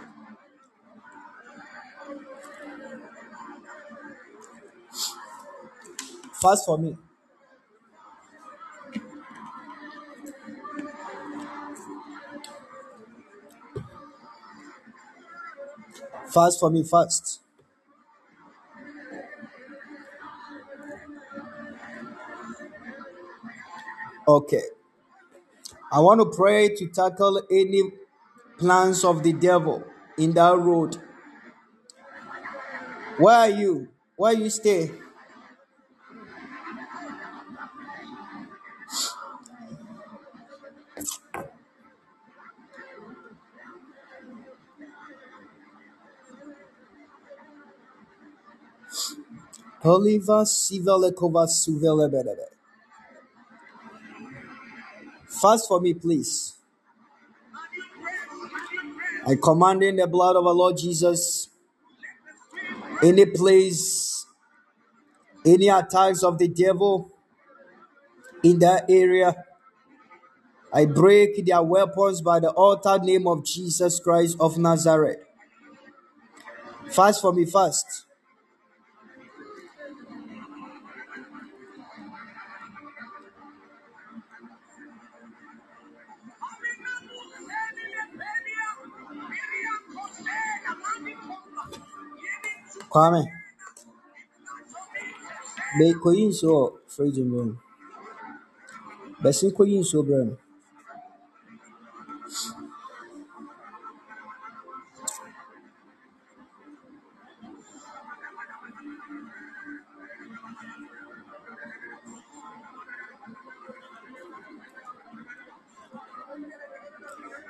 Fast for me. Fast for me, fast. Okay. I want to pray to tackle any plans of the devil in that road. Where are you? Where you stay? Fast for me, please. I command in the blood of our Lord Jesus any place, any attacks of the devil in that area. I break their weapons by the altar name of Jesus Christ of Nazareth. Fast for me, fast. Come. Bem, conheço Fred Moon. Bem, sim, conheço Bruno.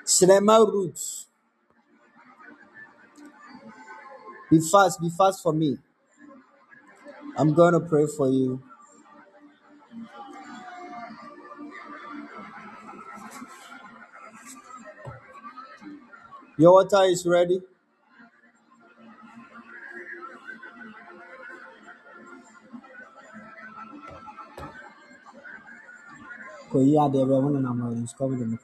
Cinema Roots. Be fast, be fast for me. I'm going to pray for you. Your water is ready. Kɔyi adeɛ bɛ ho nenam hɔ yi, nsuo de me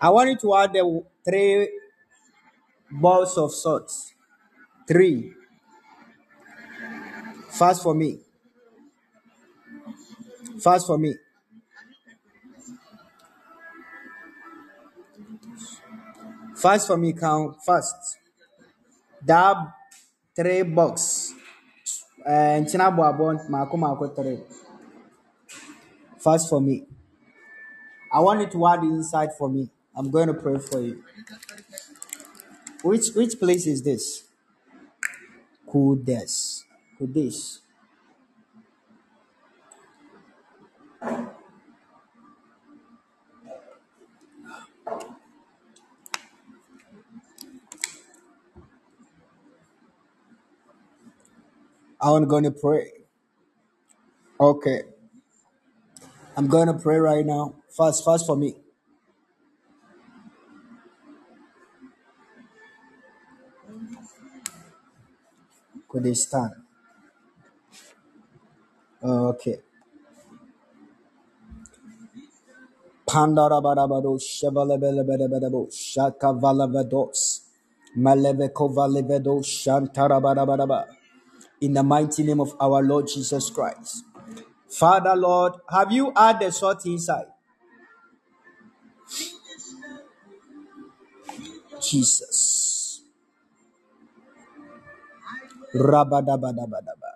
I want you to add the three balls of salt. Three. Fast for me. Fast for me. Fast for me, count fast. That three box. Eh, nkyina aboabɔ mako mako three. Fast for me. I want you to add the inside for me. I'm going to pray for you. Which which place is this? Kudes. Kudes. I'm going to pray. Okay. I'm going to pray right now. Fast, fast for me. Kurdistan. Uh, okay. Pandarabadabado Shavalebelebedebedebo Shakavalavados Malevekovalevedo Shantarabadabadaba in the mighty name of our Lord Jesus Christ. Father Lord, have you added the salt inside? Jesus. Rabadabadabadaba.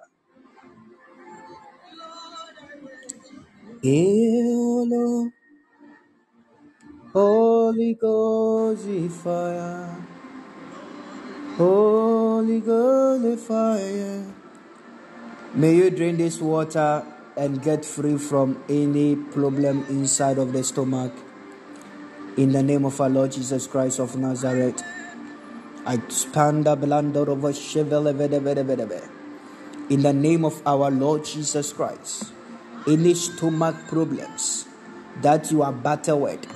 Eolo, Holy Ghost fire, Holy Ghost fire. May you drink this water and get free from any problem inside of the stomach. In the name of our Lord Jesus Christ of Nazareth, The blanda of a shevele vede vede vede. In the name of our Lord Jesus Christ, any stomach problems that you are battled with,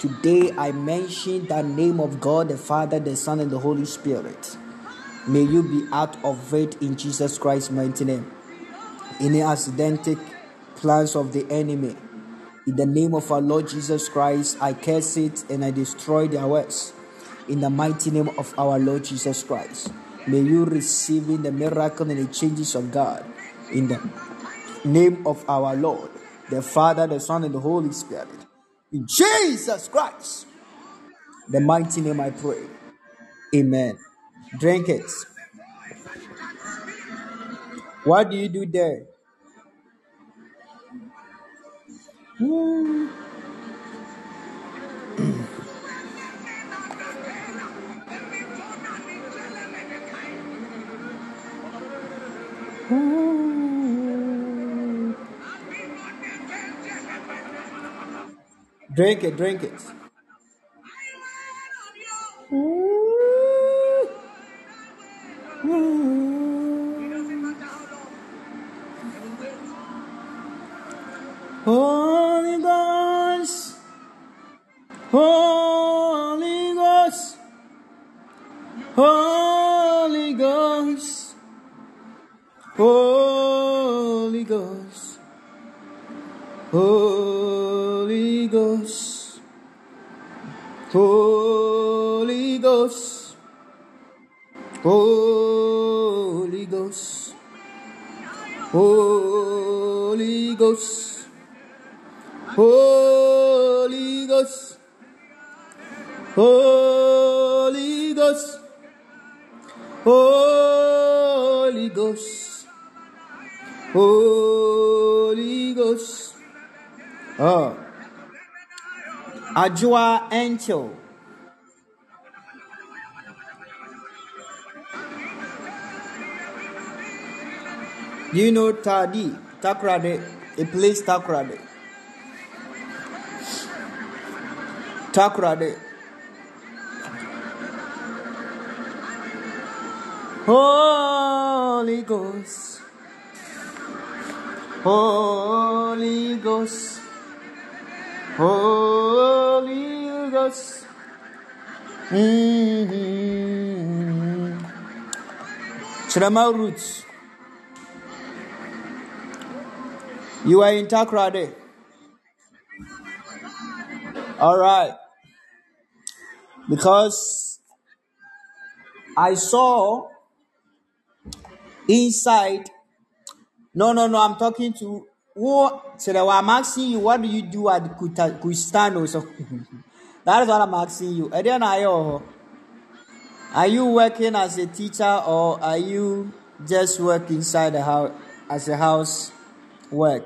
today I mention the name of God, the Father, the Son, and the Holy Spirit. May you be out of it in Jesus Christ's mighty name. Any accidental plans of the enemy, in the name of our Lord Jesus Christ, I curse it and I destroy their works. In the mighty name of our Lord Jesus Christ, may you receive in the miracle and the changes of God. In the name of our Lord, the Father, the Son, and the Holy Spirit. In Jesus Christ, the mighty name I pray. Amen. Drink it. What do you do there? Hmm. Drink it, drink it. Holy Ghost, Holy Ghost, Holy Ghost, Holy Ghost, Holy Ghost, Holy Ghost, Holy Ghost, Holy Ghost, Holy Ghost, Holy Ghost, Holy Ghost. Holy Ghost. Oh, Ajua Angel. You know Tadi? Takoradi. He plays Takoradi. Takoradi. Holy Ghost. Holy Ghost. Holy Ghost. Mm-hmm. Shrema Roots. You are in Takoradi. All right. Because I saw inside. No, no, no. I'm talking to who. So I'm asking you, what do you do at Kuta- Kustano? So that is what I'm asking you. Uh, are you working as a teacher or are you just work inside the house as a house work?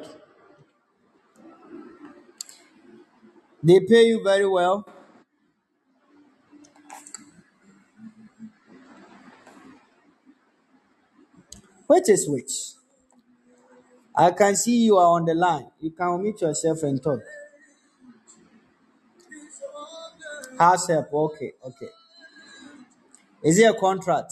They pay you very well. Which is which? I can see you are on the line. You can unmute yourself and talk. House help. Okay, okay. Is it a contract?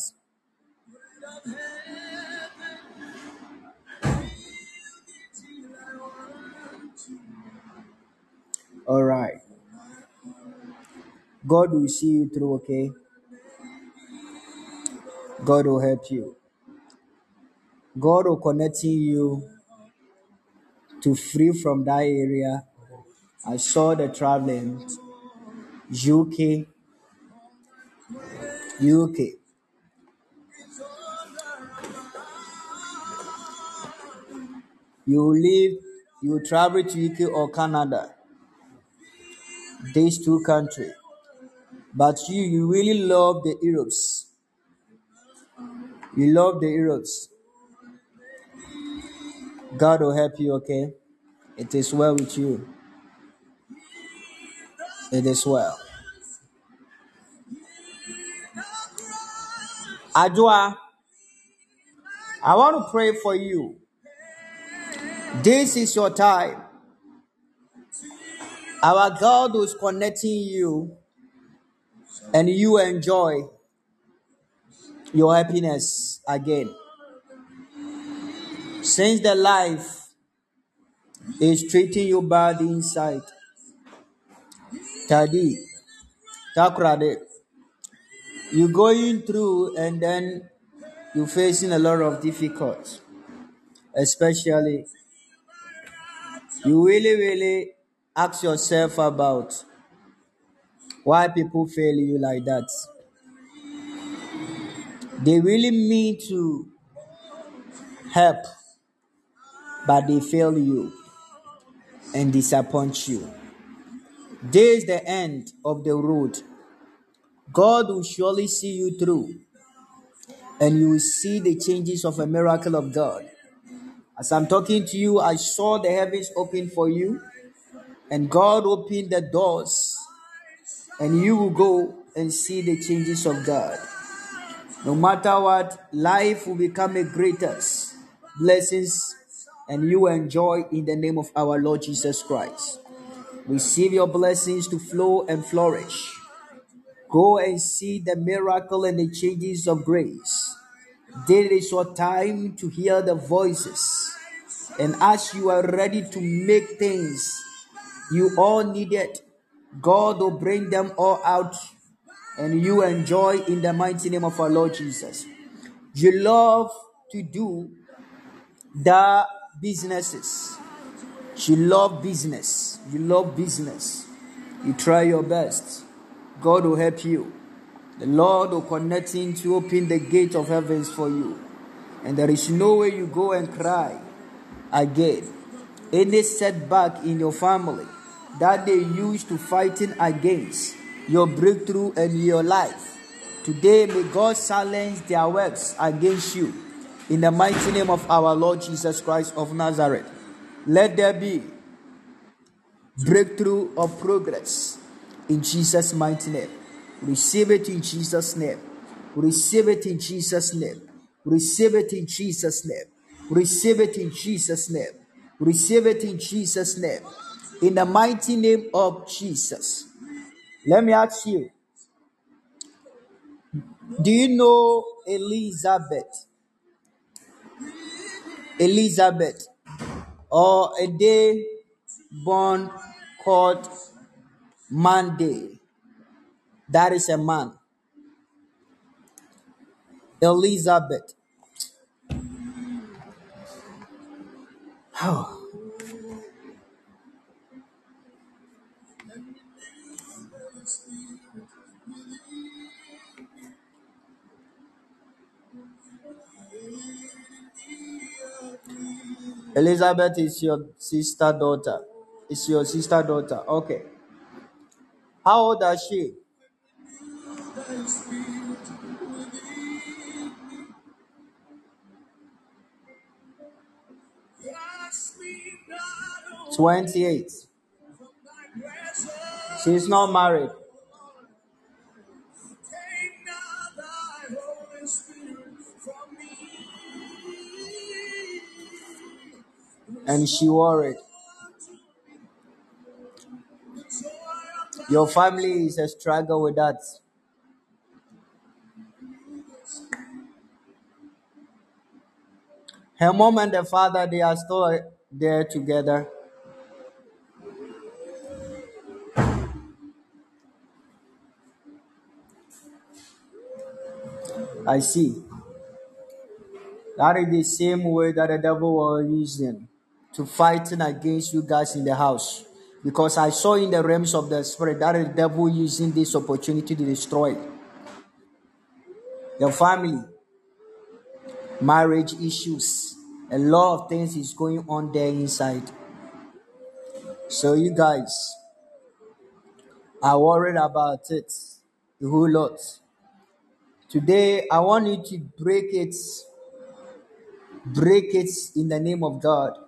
All right. God will see you through, okay? God will help you. God will connect you to free from that area. I saw the traveling UK, UK. You live, you travel to UK or Canada, these two countries. But you, you really love the Europes. You love the Europe's. God will help you, okay? It is well with you. It is well. Adwa, I want to pray for you. This is your time. Our God is connecting you and you enjoy your happiness again. Since the life is treating you bad inside, Tadi, Takoradi, you're going through and then you're facing a lot of difficulties, especially you really, really ask yourself about why people fail you like that. They really mean to help, but they fail you and disappoint you. This is the end of the road. God will surely see you through, and you will see the changes of a miracle of God. As I'm talking to you, I saw the heavens open for you, and God opened the doors, and you will go and see the changes of God. No matter what, life will become a greatest blessings, and you enjoy in the name of our Lord Jesus Christ. Receive your blessings to flow and flourish. Go and see the miracle and the changes of grace. This is your time to hear the voices. And as you are ready to make things you all needed, God will bring them all out and you enjoy in the mighty name of our Lord Jesus. You love to do the businesses. You love business. You love business. You try your best. God will help you. The Lord will connect in to open the gate of heavens for you. And there is no way you go and cry again. Any setback in your family that they use to fighting against your breakthrough and your life. Today, may God silence their works against you. In the mighty name of our Lord Jesus Christ of Nazareth, let there be breakthrough of progress in Jesus' mighty name. Receive it in Jesus' name. Receive it in Jesus' name. Receive it in Jesus' name. Receive it in Jesus' name. Receive it in Jesus' name. In the mighty name of Jesus. Let me ask you Do you know Elizabeth? Elizabeth, or a day born called Monday. That is a man. Elizabeth. Oh. Elizabeth is your sister daughter. Is your sister daughter. Okay. How old is she? Twenty-eight. She's not married. And she wore it. Your family is a struggle with that. Her mom and the father, they are still there together. I see. That is the same way that the devil was using to fighting against you guys in the house. Because I saw in the realms of the spirit that the devil using this opportunity to destroy your family, marriage issues, a lot of things is going on there inside. So you guys are worried about it a whole lot. Today, I want you to break it, break it in the name of God,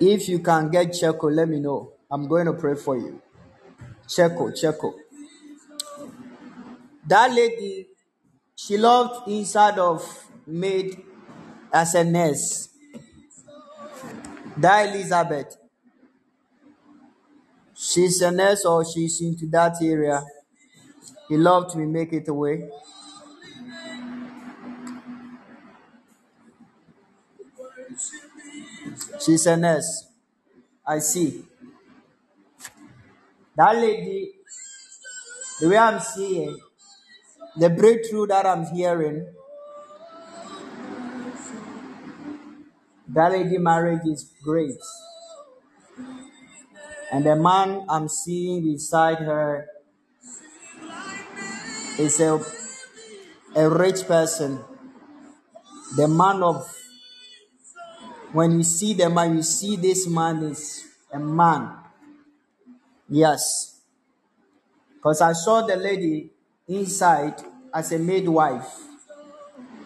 If you can get Chaco, let me know. I'm going to pray for you. Checo, Checo. That lady, she loved inside of maid as a nurse. That Elizabeth, she's a nurse or she's into that area. He loved me make it away. She's a nurse. I see. That lady, the way I'm seeing, the breakthrough that I'm hearing, that lady marriage is great. And the man I'm seeing beside her is a, a rich person. The man of, when you see the man, you see this man is a man. Yes. Because I saw the lady inside as a midwife.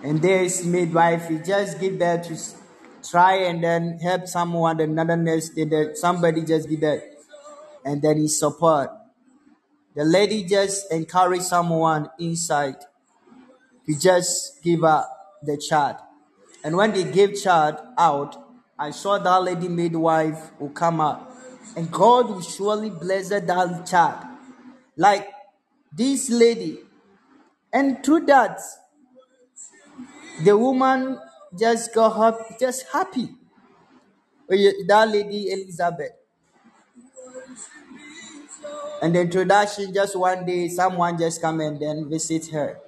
And this midwife, he just give birth to try and then help someone, another nurse, then somebody just give birth. And then he support. The lady just encourage someone inside to just give her the child. And when they give child out, I saw that lady midwife will come out. And God will surely bless that child. Like this lady. And through that, the woman just got happy, just happy. That lady Elizabeth. And the introduction, just one day, someone just come and then visit her.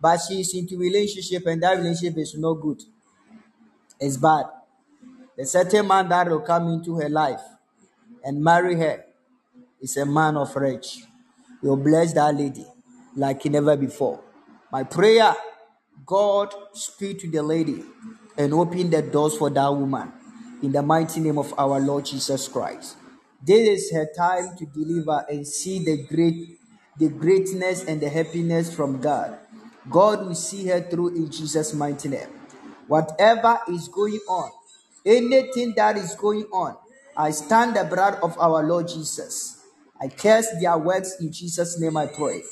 But she's into relationship and that relationship is no good. It's bad. The certain man that will come into her life and marry her is a man of rich. You'll bless that lady like never before. My prayer, God speak to the lady and open the doors for that woman in the mighty name of our Lord Jesus Christ. This is her time to deliver and see the great the greatness and the happiness from God. God will see her through in Jesus' mighty name. Whatever is going on, anything that is going on, I stand the blood of our Lord Jesus. I curse their works in Jesus' name I pray.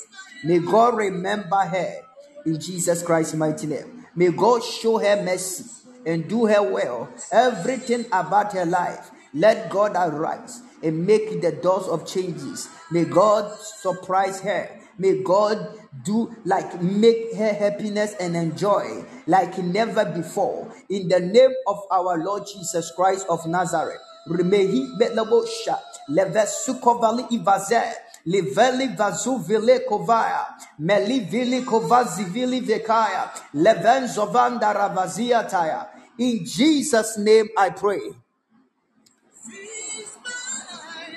May God remember her in Jesus Christ's mighty name. May God show her mercy and do her well. Everything about her life, let God arise and make the doors of changes. May God surprise her. May God do like make her happiness and enjoy like never before. In the name of our Lord Jesus Christ of Nazareth. Remehi belabosha levesukovali ivaze liveli vazuvile kovaya melivili kovazivili vekaya levenzovanda ravazia taya. In Jesus' name I pray.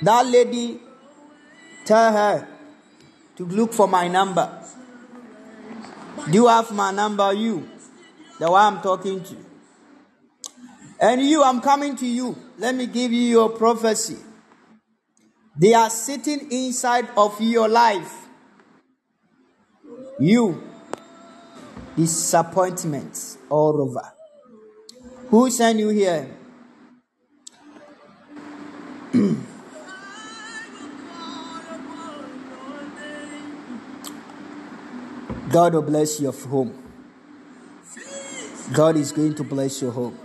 That lady, tell her to look for my number. Do you have my number? You, the one I'm talking to. And you, I'm coming to you. Let me give you your prophecy. They are sitting inside of your life. You, disappointments all over. Who sent you here? God will bless your home. God is going to bless your home.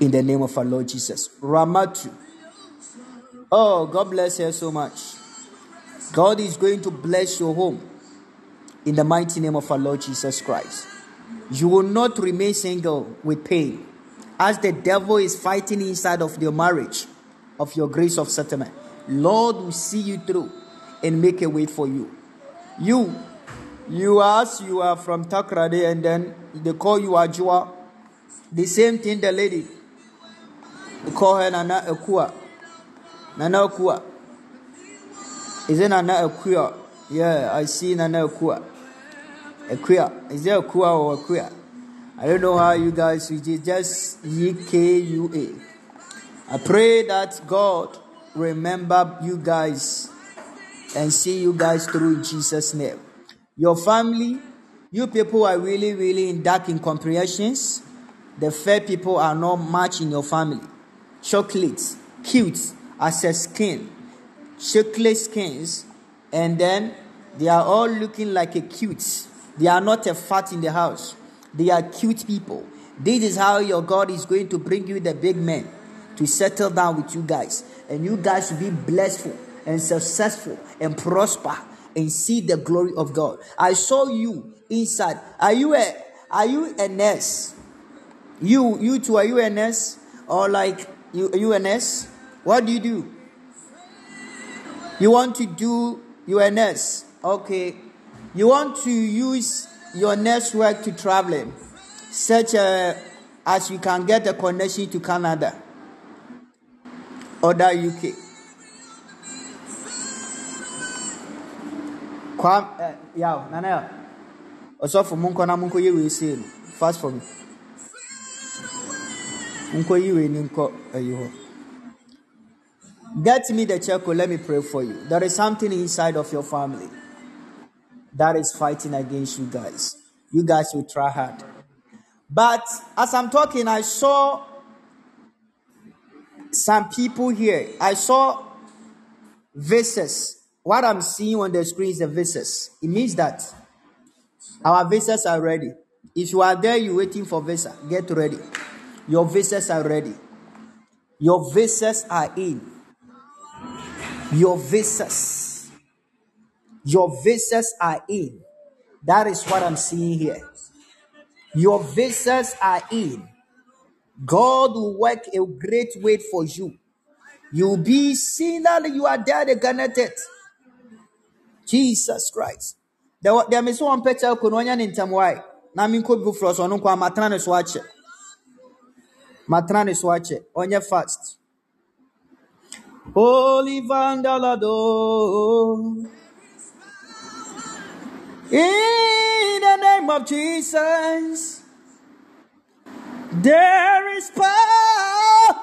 In the name of our Lord Jesus. Ramatu. Oh, God bless her so much. God is going to bless your home. In the mighty name of our Lord Jesus Christ. You will not remain single with pain. As the devil is fighting inside of your marriage, of your grace of settlement, Lord will see you through and make a way for you. You, You ask you are from Takoradi and then they call you Ajua. The same thing the lady. They call her Nana Akua. Nana Akua. Is it Nana Akua? Yeah, I see Nana Akua. Akua. Is it Akua or Akua? I don't know how you guys, is just E-K-U-A. I pray that God remember you guys and see you guys through Jesus' name. Your family, you people are really, really in dark incomprehensions. The fair people are not much in your family. Chocolates, cute as a skin, chocolate skins, and then they are all looking like a cute. They are not a fat in the house. They are cute people. This is how your God is going to bring you the big men to settle down with you guys. And you guys will be blessed and successful and prosper and see the glory of God. I saw you inside. Are you a are you a nurse? You you two are you a nurse? Or like you you a nurse? What do you do? You want to do you a nurse. Okay. You want to use your nurse work to traveling such a, as you can get a connection to Canada or the UK. Kwam, uh, yeah, Nana, ɔsɔfo nkɔ na mo nkɔ yɛ wei sei no. Fast for me nkɔ yi wei ni nkɔ ayi hɔ. Get me the check let me pray for you. There is something inside of your family that is fighting against you guys. You guys will try hard. But as i'm talking i saw some people here. I saw visas what i'm seeing on the screen is the visas it means that our visas are ready. If you are there, you're waiting for visa, get ready. Your visas are ready. Your visas are in. Your visas. Your visas are in. That is what I'm seeing here. Your visas are in. God will work a great way for you. You'll be seen that you are there, the connected. Jesus Christ. There, wa- there may so one picture could one in Tamwai. Na min ko bi frost on kwa matrane so ache. Matrane so ache. Onye fast. Holy Vandalado. In the name of Jesus, there is power.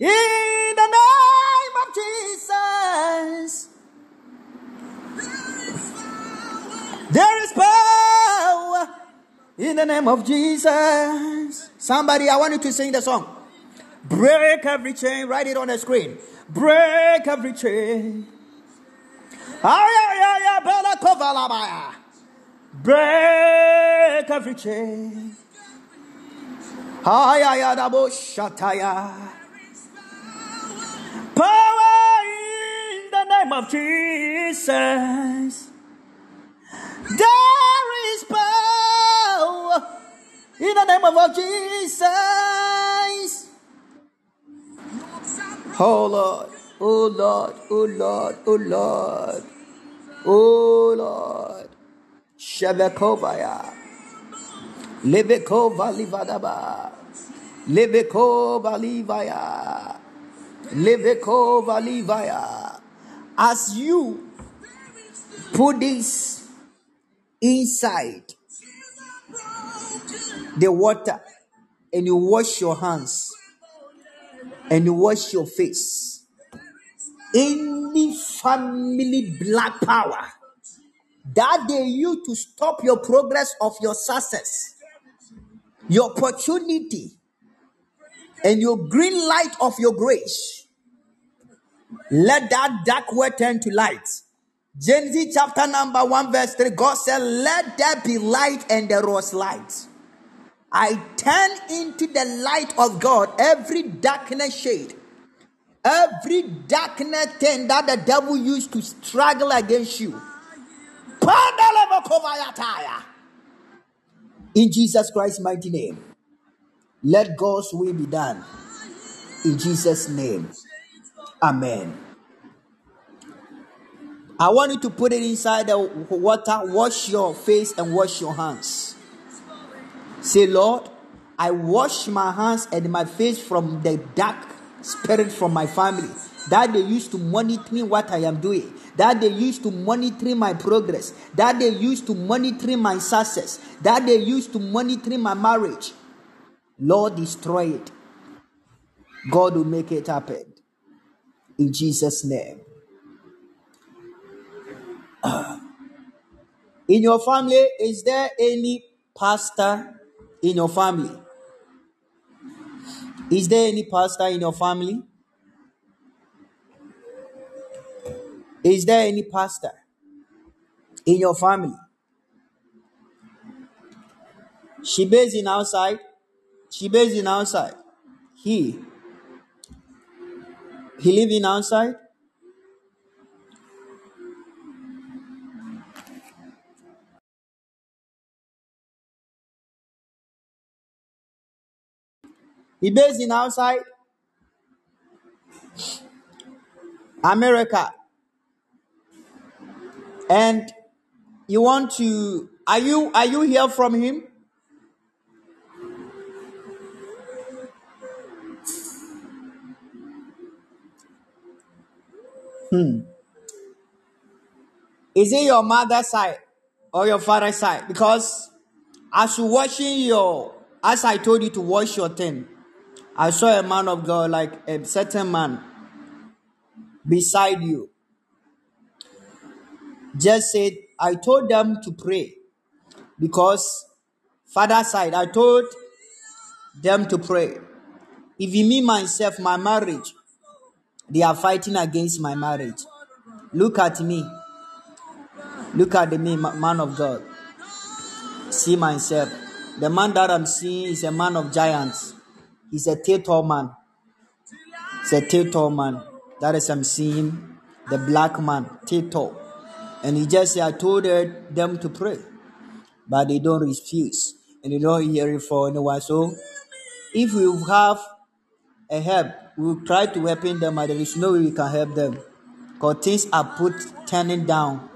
In the name of Jesus, there is power. In the name of Jesus. Somebody, I want you to sing the song. Break every chain. Write it on the screen. Break every chain. Break every chain. Power name of Jesus. There is power in the name of Jesus. Oh Lord, oh Lord, oh Lord, oh Lord, oh Lord. Shebekovaya. Lebekova livadaba. Lebekova livaya. Lebekova livaya. As you put this inside the water and you wash your hands and you wash your face. Any family black power that they use to stop your progress of your success, your opportunity, and your green light of your grace, let that dark word turn to light. Genesis chapter number 1, verse 3 God said, Let there be light, and there was light. I turn into the light of God every darkness shade, every darkness thing that the devil used to struggle against you. In Jesus Christ's mighty name, let God's will be done. In Jesus' name, Amen. I want you to put it inside the water, wash your face and wash your hands. Say, Lord, I wash my hands and my face from the dark spirit from my family that they used to monitor what I am doing, that they used to monitor my progress, that they used to monitor my success, that they used to monitor my marriage. Lord, destroy it. God will make it happen. In Jesus' name. In your family, is there any pastor in your family? Is there any pastor in your family? Is there any pastor in your family? She based in outside. She based in outside. He. He live in outside. He based in outside America. And you want to are you are you here from him? Hmm. Is it your mother's side or your father's side? Because as you washing your as I told you to wash your thing, I saw a man of God, like a certain man beside you. Just said, I told them to pray because father side, I told them to pray. If you mean myself, my marriage, they are fighting against my marriage. Look at me. Look at me, man of God. See myself. The man that I'm seeing is a man of giants. He's a tall man. He's a tall man. That is I'm seeing the black man, tall. And he just said, I told them to pray, but they don't refuse and they don't hear it for anyone. So if you have a help, we will try to help them, but there is no way we can help them. Because things are put turning down.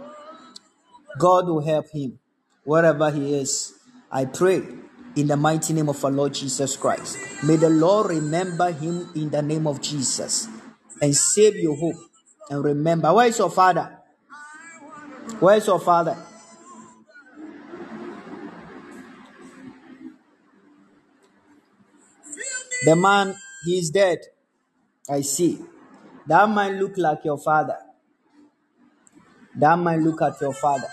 God will help him wherever he is. I pray in the mighty name of our Lord Jesus Christ. May the Lord remember him in the name of Jesus and save your hope. And remember, where is your father? Where is your father? The man, he is dead. I see. That might look like your father. That might look at your father.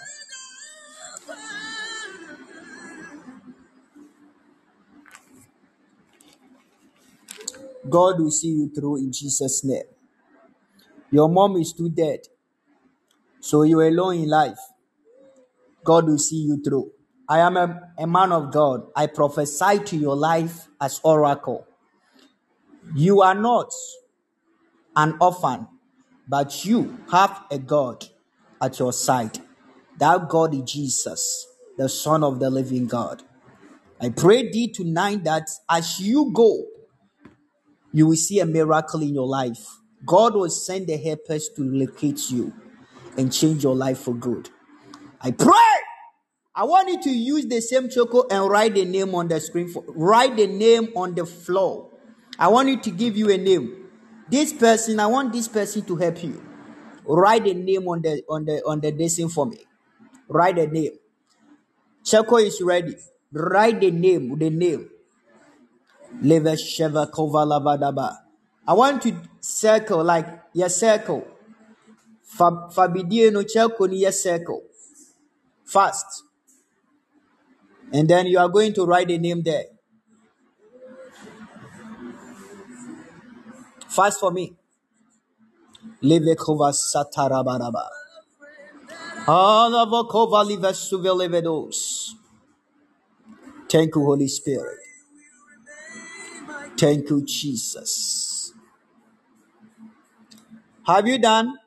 God will see you through in Jesus' name. Your mom is too dead, so you're alone in life. God will see you through. I am a, a man of God. I prophesy to your life as oracle. You are not an orphan, but you have a God at your side. That God is Jesus, the Son of the living God. I pray thee tonight that as you go, you will see a miracle in your life. God will send the helpers to locate you and change your life for good. I pray. I want you to use the same choco and write the name on the screen. For, write the name on the floor. I want you to give you a name. This person, I want this person to help you. Write the name on the on the on the desing for me. Write the name. Choco is ready. Write the name. The name. I want to circle like your circle. Fa- Fabidie no Choco ni your circle. Fast. And then you are going to write the name there. Fast for me. Levekova Satarabaraba. Alavokova Livesuvelevedos. Thank you, Holy Spirit. Thank you, Jesus. Have you done?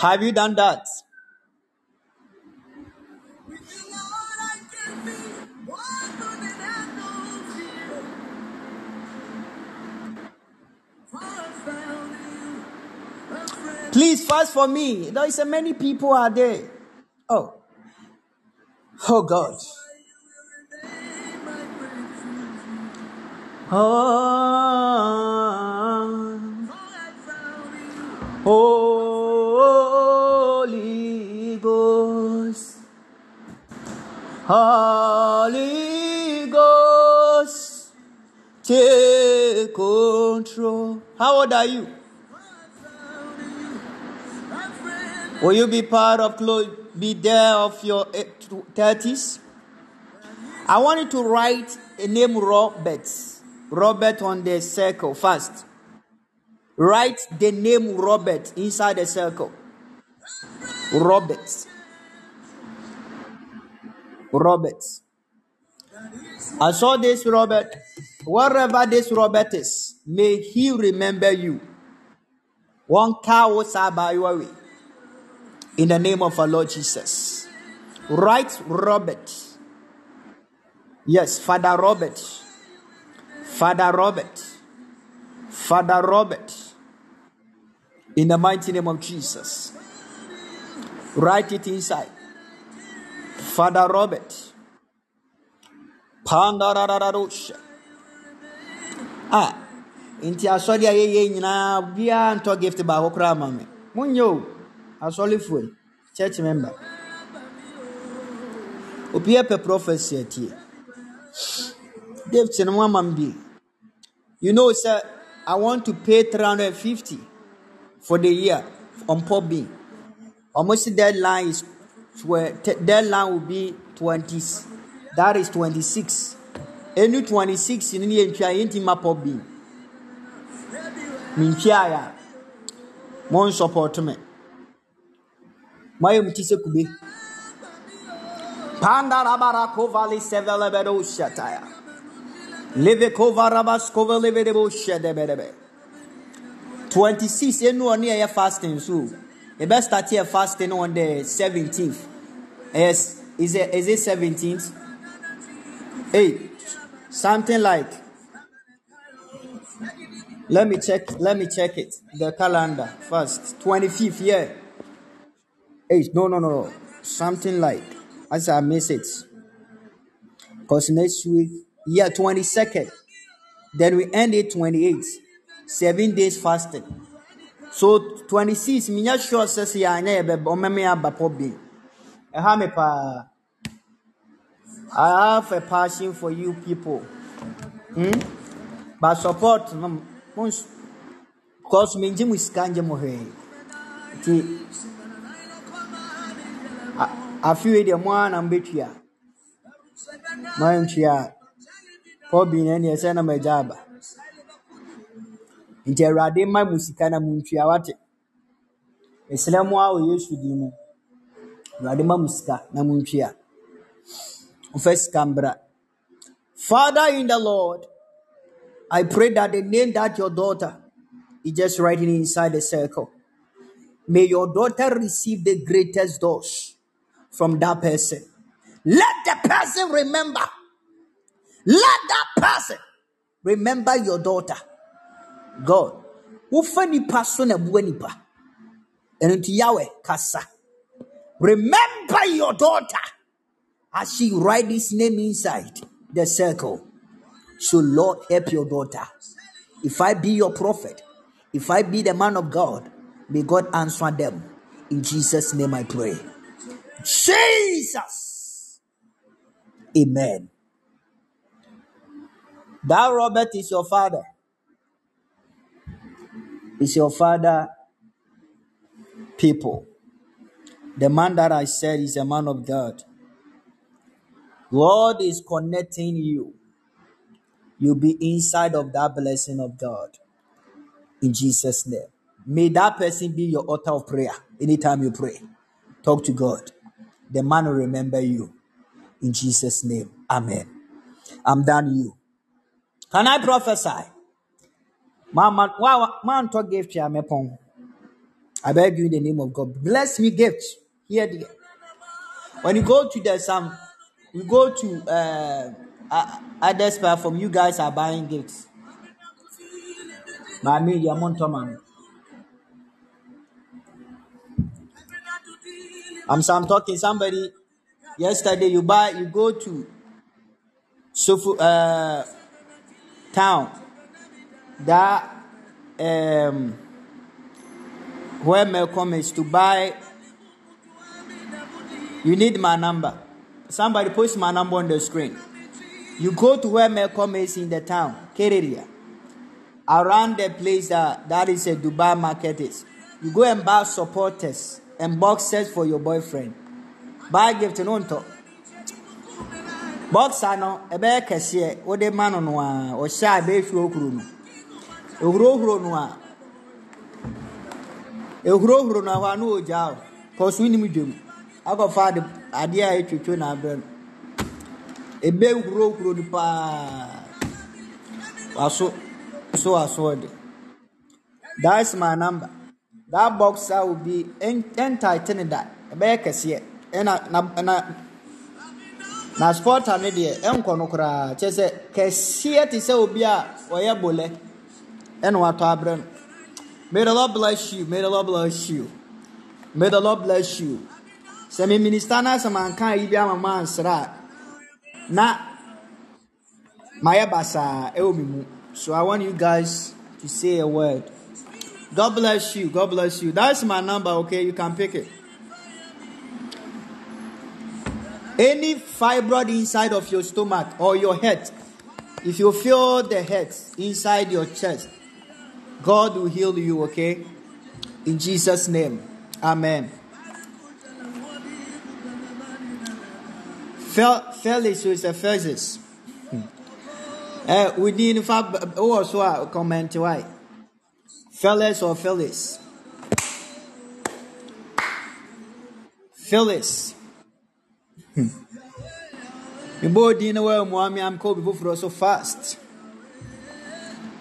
Have you done that? Please fast for me. There is many people are there. Oh, oh God. Oh, Holy Ghost. Holy Ghost. Take control. How old are you? Will you be part of be there of your eh, thirties? I want you to write a name Robert. Robert on the circle first. Write the name Robert inside the circle. Robert. Robert. I saw this Robert. Wherever this Robert is, may he remember you. One cow was way. In the name of our Lord Jesus. Right, Robert. Yes, Father Robert. Father Robert. Father Robert. In the mighty name of Jesus. Write it inside. Father Robert. Pandarararosha. Ah, nti asɔre a yɛyɛ nyinaa biara ntɔ gift baako koraa ma me monyɛ asɔrefoɔ yi church member. Obiara pɛ prophecy atie gift no mo ama me bi. You know sir i want to pay 350 for the year on pop bean almost deadline is deadline will be 20 that is 26 any 26 in the entry into my pop bean mentwaa a mon support me moayɛ mu ti sɛ kube pandarabarakova sevelebedo shataya. Levekovarabascova levedebo shedebedebe 26 ɛnu ɔne ɛyɛ fasting so yɛbɛ start yɛ fasting on the 17th yes is it, is it 17th 8 something like let me check let me check it the calendar first. 25th yeah Eight. No, no, no. Something like as I miss it. Because next week, yeah, 22nd. Then we end it 28. Seven days fasting. So 26, me not sure says ebe o meme aba pobi. Eha me pa. I have a passion for you people. Hmm? But support because me nje mu sika nje mo hwe. Afe wei deɛ mo ara na mbɛtua moantua a pɔbi no ɛneɛ sɛ na magya aba. Nti awurade mma mu sika na montua wate. Mesrɛ mo a wɔ yesu din mu. Ma mu na sika mbra. Father in the lord i pray that the name that your daughter is just writing inside the circle. May your daughter receive the greatest dose from that person. Let the person remember. Let that person remember your daughter. God. Wofa nipa so na bua nipa. Yahweh kasa. Remember your daughter as she write this name inside the circle. So Lord help your daughter. If I be your prophet, if I be the man of God, may God answer them. In Jesus' name I pray. Jesus. Amen. That Robert is your father. Is your father people. The man that I said is a man of God. God is connecting you. You'll be inside of that blessing of God. In Jesus' name. May that person be your altar of prayer anytime you pray. Talk to God. The man will remember you. In Jesus' name. Amen. I'm done you. Can I prophesy? Man, talk gift pong. I beg you in the name of God. Bless me gift. Here the when you go to the some you go to uh, others platform, you guys are buying gifts. But I mean, man. I'm, I'm talking somebody yesterday you buy you go to Sofu uh town that um where Malcolm is to buy you need my number. Somebody post my number on the screen. You go to where Malcolm is in the town, Kereria. Around the place that that is a Dubai market is. You go and buy supporters and boxes for your boyfriend. Buy gift no nto. Boxer no ɛbɛyɛ kɛseɛ wode ma no no a ɔhyɛ a fi okuro no. Ohurohuro no a ehurohuro no a hɔ a na ogya o. Kɔsu nim dwom. Akɔfa ade adeɛ a etwitwo na abrɛ no. Ebe hurohuro no paa. Waso so waso ɔde. That's my number. That box boxer will be entitled that. Ɛbɛyɛ kɛseɛ. Ɛna na na na sporter no deɛ ɛnkɔ no koraa kyerɛ sɛ kɛseɛ te sɛ obi a ɔyɛ bolɛ ɛna watɔ abrɛ no. May the lord bless you may the lord bless you. May the lord bless you. Sɛ me minister no asɛm anka yi bi ama ma a na mayɛ basaa ɛwɔ me mu so i want you guys to say a word god bless you. God bless you. That's my number okay? You can pick it. Any fibroid inside of your stomach or your head if you feel the head inside your chest god will heal you okay? In jesus name. Amen. Fel- felix is a physics uh, we need a comment why felix or felix felix mebɔ hmm. din mua me amka obi foforɔ so fast.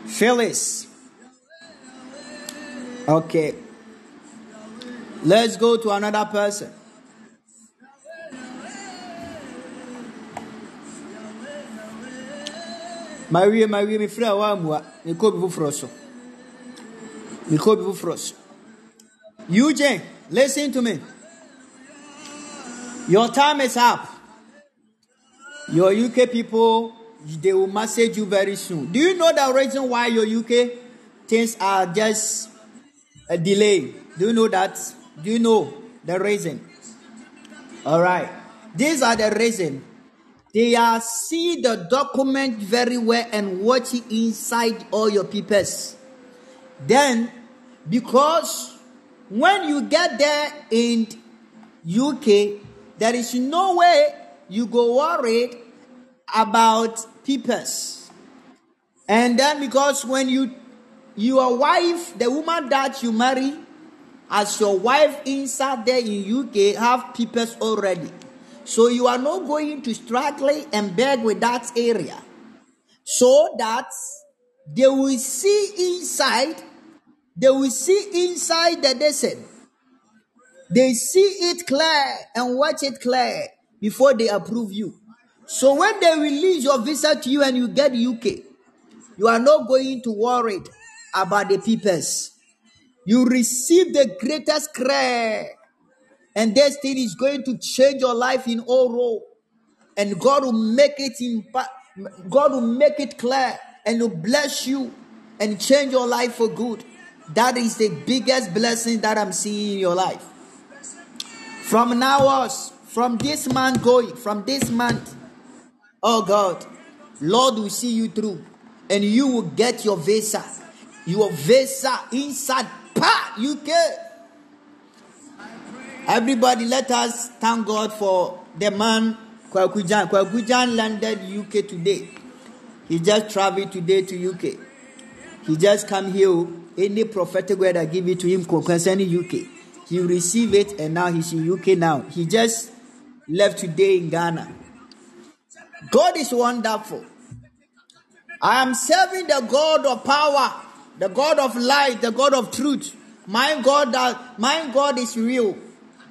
Phyllis okay. Let's go to another person. Mawie mawie mefrɛ a woamua mekɔ obi foforɔ so mekɔ obi so eugene listen to me your time is up your UK people, they will message you very soon. Do you know the reason why your UK things are just a delay? Do you know that? Do you know the reason? All right. These are the reason. They are see the document very well and watch inside all your papers. Then, because when you get there in UK, there is no way you go worried about papers. And then because when you your wife, the woman that you marry as your wife inside there in UK have papers already. So you are not going to struggle and beg with that area. So that they will see inside, they will see inside the desert. They see it clear and watch it clear before they approve you. So when they release your visa to you and you get UK, you are not going to worry about the papers. You receive the greatest credit, and this thing is going to change your life in all role. And God will make it in God will make it clear and will bless you and change your life for good. That is the biggest blessing that I'm seeing in your life. From now on, from this month going, from this month, oh God, Lord will see you through and you will get your visa. Your visa inside pa UK. Everybody, let us thank God for the man Kwakujan. Kwakujan landed UK today. He just traveled today to UK. He just come here. Oh, any prophetic word I give it to him concerning UK, he receive it, and now he's in UK. Now he just left today in Ghana. God is wonderful. I am serving the God of power, the God of light, the God of truth. My God, that my God is real.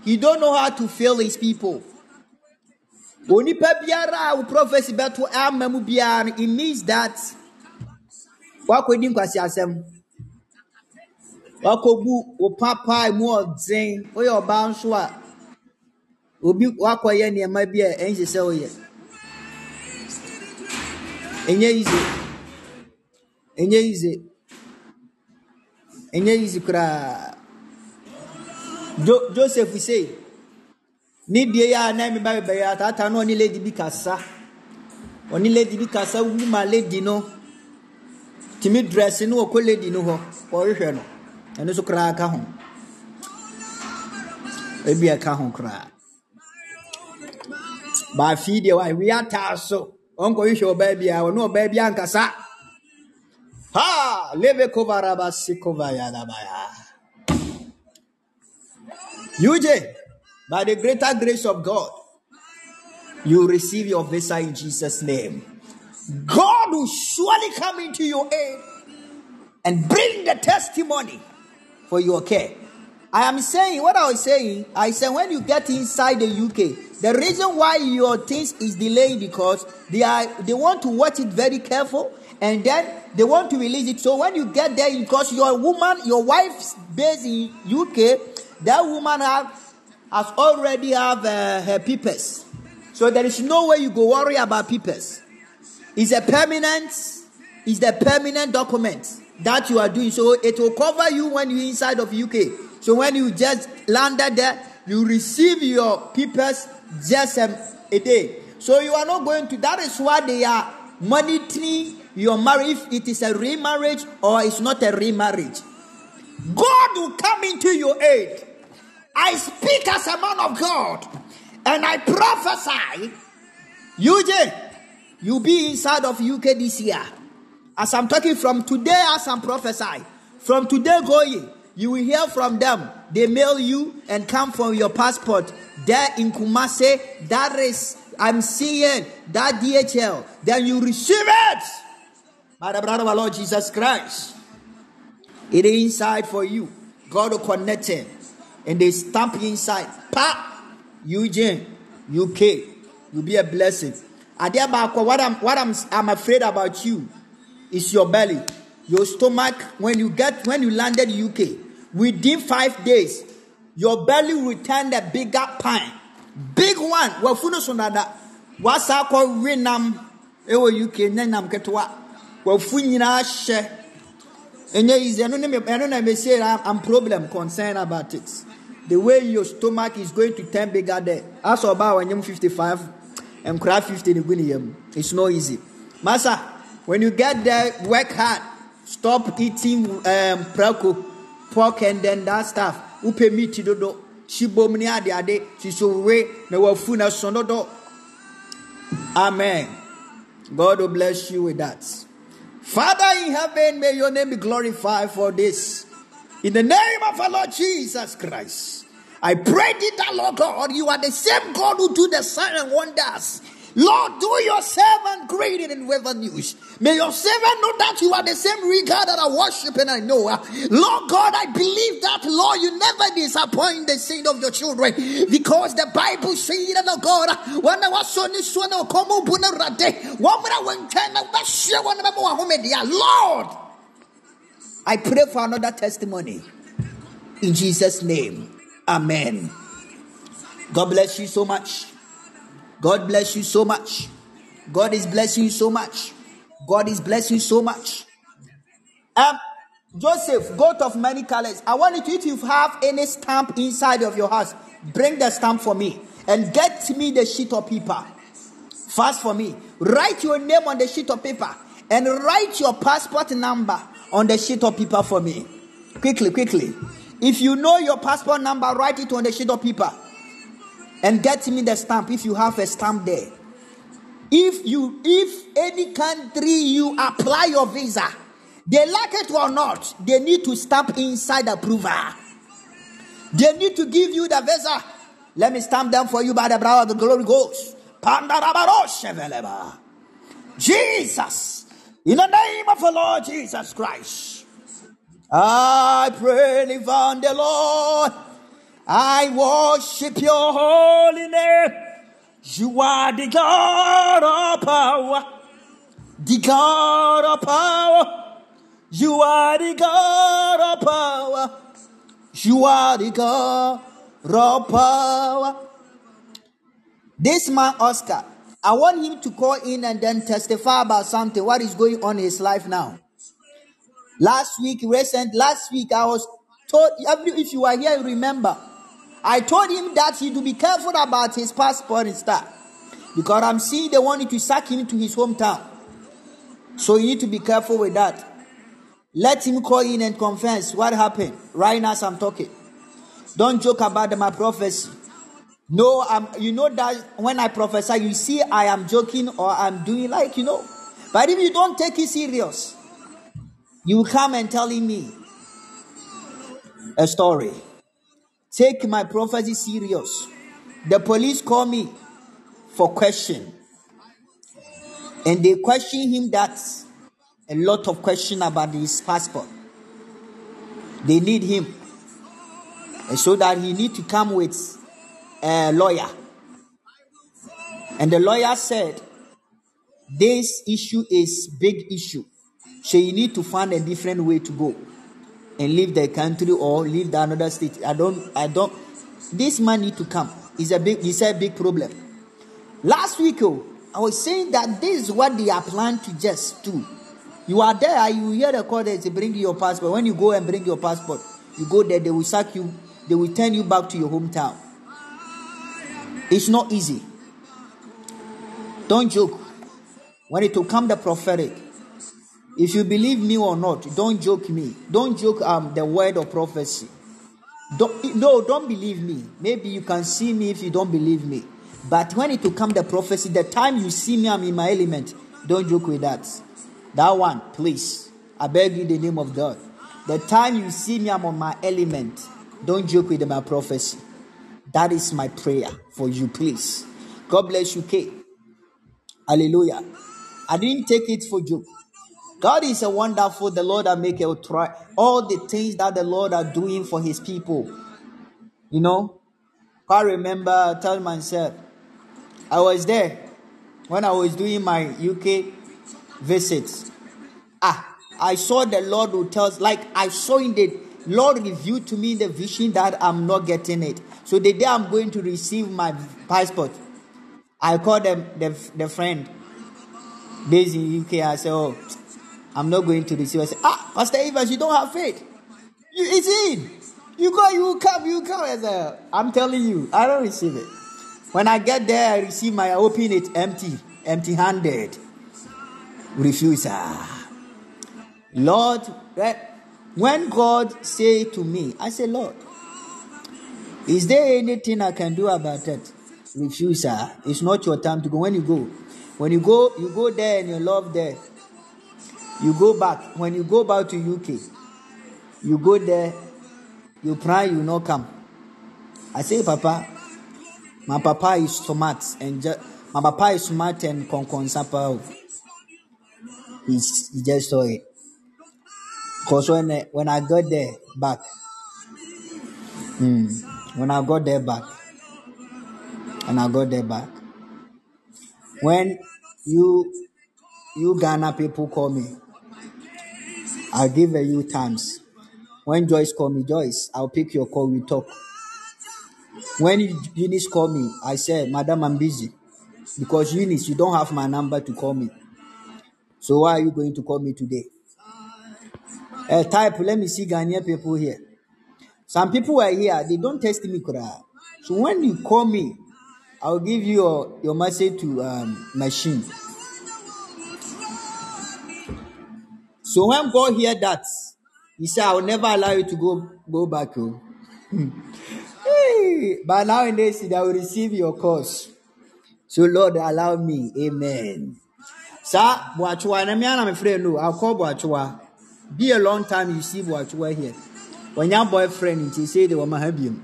He don't know how to fail his people. Onipa biara a prophecy bɛto ama mu biara it means that wakɔdi nkwasi asɛm wakɔbu wo papa mu ɔdzen woyɛ ɔbaa nso a obi wakɔyɛ nneɛma bi a ɛnhyɛ sɛ woyɛ ɛnyɛ yize. Ɛnyɛ yize. Ɛnyɛ yize koraa jo joseph sei ne die yi a na mi ba bɛyɛ ataata na ɔne lady bi kasa. Ɔne lady bi kasa wu ma lady no tumi dress no wɔkɔ lady no hɔ ɔrehwɛ no. Ɛno nso koraa ka ho. Ebi ɛka ho koraa baafi deɛ wa wi ataa so. Ɔnkɔhwehwɛ ɔbaa bi a ɔne ɔbaa bi ankasa ha! Lebe kovaraba sikova yadabaya UJ, by the greater grace of God, you receive your visa in Jesus' name. God will surely come into your aid and bring the testimony for your care. I am saying what I was saying. I said when you get inside the UK, the reason why your things is delayed because they are they want to watch it very careful and then they want to release it. So when you get there, because your woman, your wife's based in UK, that woman have, has already have uh, her papers. So there is no way you go worry about papers. It's a permanent, it's the permanent document that you are doing. So it will cover you when you're inside of UK. So when you just landed there, you receive your papers just um, a day. So you are not going to. That is why they are monitoring your marriage. If it is a remarriage or it's not a remarriage, God will come into your aid. I speak as a man of God, and I prophesy. UJ, you'll be inside of UK this year. As I'm talking from today, as I'm prophesying, from today going, you will hear from them. They mail you and come for your passport. There in Kumase, that is, I'm seeing that DHL. Then you receive it by the blood of our Lord Jesus Christ. It is inside for you. God will connect it. And they stamp inside. Pa! Eugene, UK. You'll be a blessing. What I'm what I'm I'm afraid about you is your belly. Your stomach, when you get when you landed UK, within five days, your belly will turn a bigger pine. Big one. Wafuno sonada. Wasa ko renam ewo UK nenam ketwa. Wafu nyina hye. Enye easy. Ɛno ne say I'm, I'm problem concerned about it. The way your stomach is going to turn bigger there. As about when you're 55 cry 50 in the It's not easy. Masa, when you get there, work hard. Stop eating um pork and then that stuff. Upe meat dodo. Shibom ni ade ade. Sisore na wafu na sonodo. Amen. God will bless you with that. Father in heaven, may your name be glorified for this. In the name of our Lord Jesus Christ, I pray thee that, Lord God, you are the same God who do the sign and wonders. Lord, do your servant great in weather news. May your servant know that you are the same regard that I worship and I know. Lord God, I believe that, Lord, you never disappoint the sin of your children because the Bible says that, oh God, when I was on this come on, China was sure one of Lord, I pray for another testimony in Jesus' name. Amen. God bless you so much. God bless you so much. God is blessing you so much. God is blessing you so much. Um, Joseph, goat of many colors. I want you to, if you have any stamp inside of your house, bring the stamp for me and get me the sheet of paper. Fast for me. Write your name on the sheet of paper and write your passport number on the sheet of paper for me. Quickly, quickly. If you know your passport number, write it on the sheet of paper and get me the stamp if you have a stamp there. If you, if any country you apply your visa, they like it or not, they need to stamp inside approval. They need to give you the visa. Let me stamp them for you by the brow of the glory ghost. Jesus, in the name of the Lord Jesus Christ, I pray upon the Lord. I worship your holy name. You are the God of power, the God of power. You are the God of power. You are the God of power. This man, Oscar, I want him to call in and then testify about something. What is going on in his life now? Last week, recent, last week, I was told, if you are here, you remember, I told him that he to be careful about his passport and stuff. Because I'm seeing they wanted to sack him to his hometown. So you need to be careful with that. Let him call in and confess what happened right now as I'm talking. Don't joke about my prophecy. No, I'm, you know that when I prophesy, you see I am joking or I'm doing like, you know. But if you don't take it serious, you come and telling me a story. Take my prophecy serious. The police call me for question. And they question him that a lot of question about his passport. They need him. And so that he need to come with a lawyer. And the lawyer said, this issue is big issue. So you need to find a different way to go and leave the country or leave the another state. I don't, I don't. This man need to come. It's a big, it's a big problem. Last week, oh, I was saying that this is what they are planning to just do. You are there, ah, you hear the call they bring your passport. When you go and bring your passport, you go there, they will sack you, they will turn you back to your hometown. It's not easy. Don't joke. When it will come the prophetic, if you believe me or not, don't joke me. Don't joke um the word of prophecy. Don't, no, don't believe me. Maybe you can see me if you don't believe me. But when it will come the prophecy, the time you see me, I'm in my element. Don't joke with that. That one, please. I beg you in the name of God. The time you see me, I'm on my element. Don't joke with my prophecy. That is my prayer for you, please. God bless you, K. Hallelujah. I didn't take it for joke. God is a wonderful, the Lord that make it try all the things that the Lord are doing for his people. You know, I remember tell myself, I was there when I was doing my UK visits. Ah, I saw the Lord who tells, like I saw in the Lord revealed to me the vision that I'm not getting it. So the day I'm going to receive my passport, I called them the, the friend based in UK. I said, Oh, I'm not going to receive. I said, Ah, Pastor Evans, you don't have faith. You, it's in. You go, you come, you come. I said, I'm telling you, I don't receive it. When I get there, I receive my I open it empty, empty handed. Refuser. Lord, when God say to me, I say, Lord, is there anything I can do about it? Refuser. It's not your time to go. When you go, when you go, you go there and you love there. You go back. When you go back to UK, you go there, you pray, you not come. I say, Papa, my papa is smart and ju- my papa is smart and conconsapa. He's, he just saw it. Cause when when I got there back, hmm, when I got there back, and I got there back, when you you Ghana people call me, I'll give a you times. When Joyce call me, Joyce, I'll pick your call. We talk. When Eunice call me, I say, Madam, I'm busy because Eunice, you don't have my number to call me. So why are you going to call me today? Uh, type, let me see Ghanaian people here. Some people are here, they don't test me. So when you call me, I'll give you your, your message to um, machine. So when God hear that, he said, I will never allow you to go, go back. Oh. Hmm. hey, but nowadays, they will receive your cause. So Lord, allow me. Amen. Sa Boachua, and my friend no, I'll call Boachua. Be a long time you see Boachua here. When your boyfriend he say they were mahabium.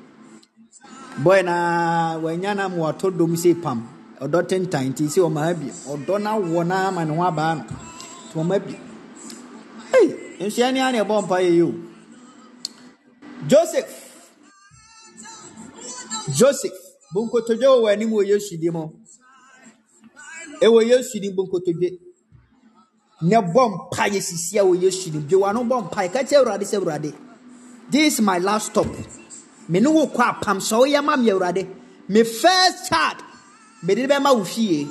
Boy na when yana mo to dom say pam. Odo ten time he say o mahabium. Odo na wona ma ne ho aba no. To. Hey, nhyia ni ane bɔ mpa ye o. Joseph. Joseph. Bunkotodwe wɔ anim wɔ Yesu di mu. Ɛwɔ Yesu di bunkotodwe. Na bɔ mpa ye sisi a wɔ Yesu di. Dwe wano bɔ mpa ye. Ka kyerɛ Awurade sɛ Awurade. This is my last stop. Me ne wo kɔ apam sɛ woyɛ ma me Awurade. Me first child. mede bɛma wo fie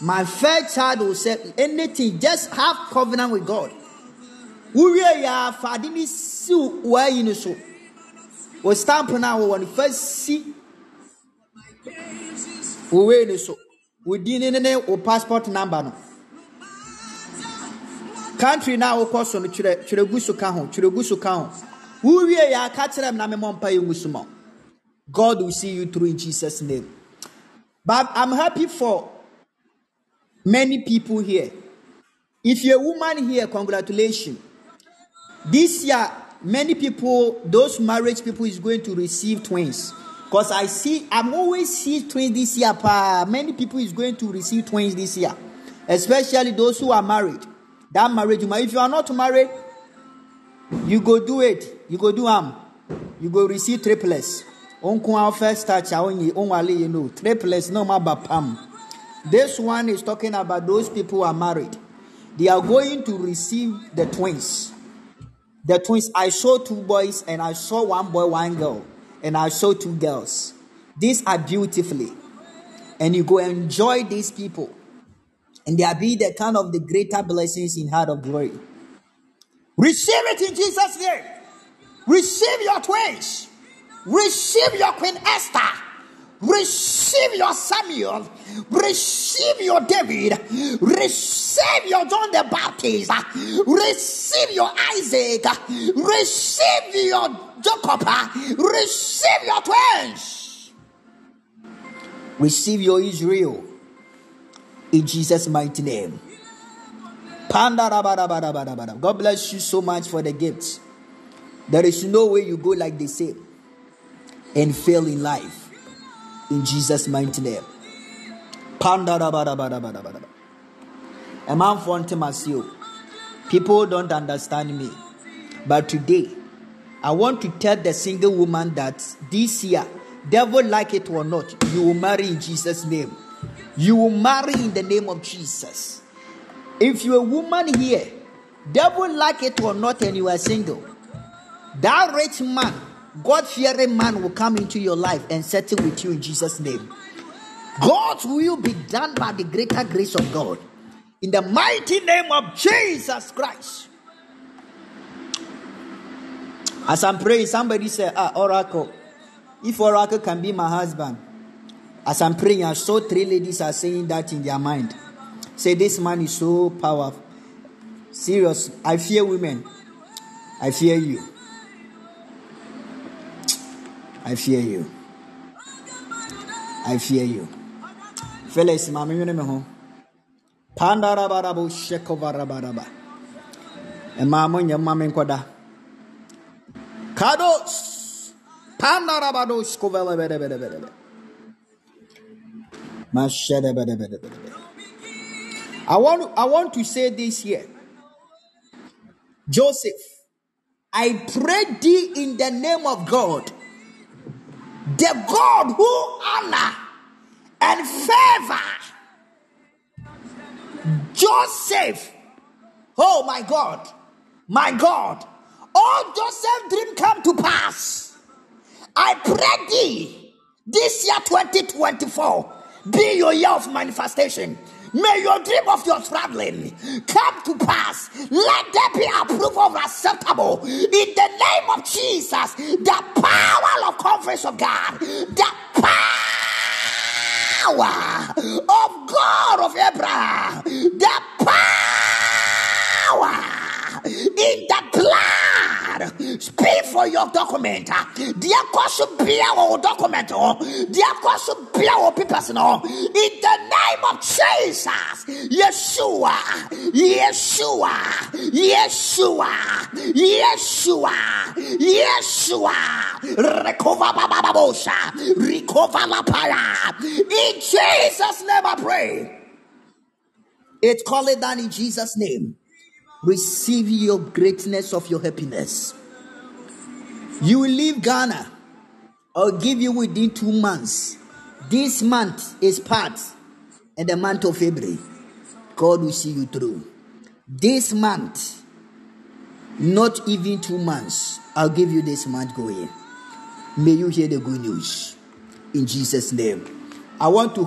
my first child will say anything just have covenant with god wowie yɛ a fa ade ne si waayi no so. Wɔ stamp no a wɔwɔ no fa si wo wei no so. Wo din ne ne wo passport number no. Country na wokɔ so no twerɛ twerɛ gu so ka ho twerɛ gu so ka ho. Wowie yɛ aka kyerɛ m na memmɔ mpa yɛ ngu so ma god will see you through in jesus name. But i'm happy for many people here. If you're a woman here congratulations this year many people those marriage people is going to receive twins. Because i see i'm always see twins this year pa. Many people is going to receive twins this year. Especially those who are married. That marriage if you are not married you go do it. You go do am. You go receive triplets. Onko our first you know triplets no ma ba pam this one is talking about those people who are married. They are going to receive the twins the twins i saw two boys and i saw one boy one girl and i saw two girls. These are beautifully. And you go enjoy these people. And they are be the kind of the greater blessings in heart of glory. Receive it in jesus name. Receive your twins. Receive your queen esther receive your samuel. Receive your david. Receive your john the baptist. Receive your isaac. Receive your jacob. Receive your twins. Receive your israel. In jesus mighty name. God bless you so much for the gifts. There is no way you go like they say and fail in life. In Jesus' mighty name. A man for you. People don't understand me. But today, I want to tell the single woman that this year, devil like it or not, you will marry in Jesus' name. You will marry in the name of Jesus. If you're a woman here, devil like it or not, and you are single, that rich man, God fearing man will come into your life and settle with you in Jesus' name. God's will be done by the greater grace of God. In the mighty name of Jesus Christ. As I'm praying, somebody said, Ah, Oracle, if Oracle can be my husband. As I'm praying, I saw three ladies are saying that in their mind. Say, this man is so powerful. Serious. I fear women. I fear you. I fear you. I fear you. Fellas, yune me ho. Pandarabarabo shekovarabaraba. E eh, mamo nye mami nkwada. Kados. Pandarabado skovele bede bede bede bede. Mashede bede bede bede bede. I want, I want to say this here. Joseph, I pray thee in the name of God, the God who honor and favor Joseph. Oh my God, my God, all Joseph's dream come to pass. I pray thee this year 2024 be your year of manifestation. May your dream of your traveling come to pass. Let there be approval acceptable in the name of Jesus. The power of conference of God, the power of God of Abraham, the power in the blood. Speak for your document. Dear question, be our document. Oh. Dear question, be our papers. In the name of Jesus, Yeshua, Yeshua, Yeshua, Yeshua, Yeshua. Recover Bababosha, recover La Para. In Jesus' name I pray. It call it down in Jesus' name receive your greatness of your happiness. You will leave Ghana. I'll give you within two months. This month is part and the month of February. God will see you through. This month, not even two months, I'll give you this month going. May you hear the good news in Jesus' name. I want to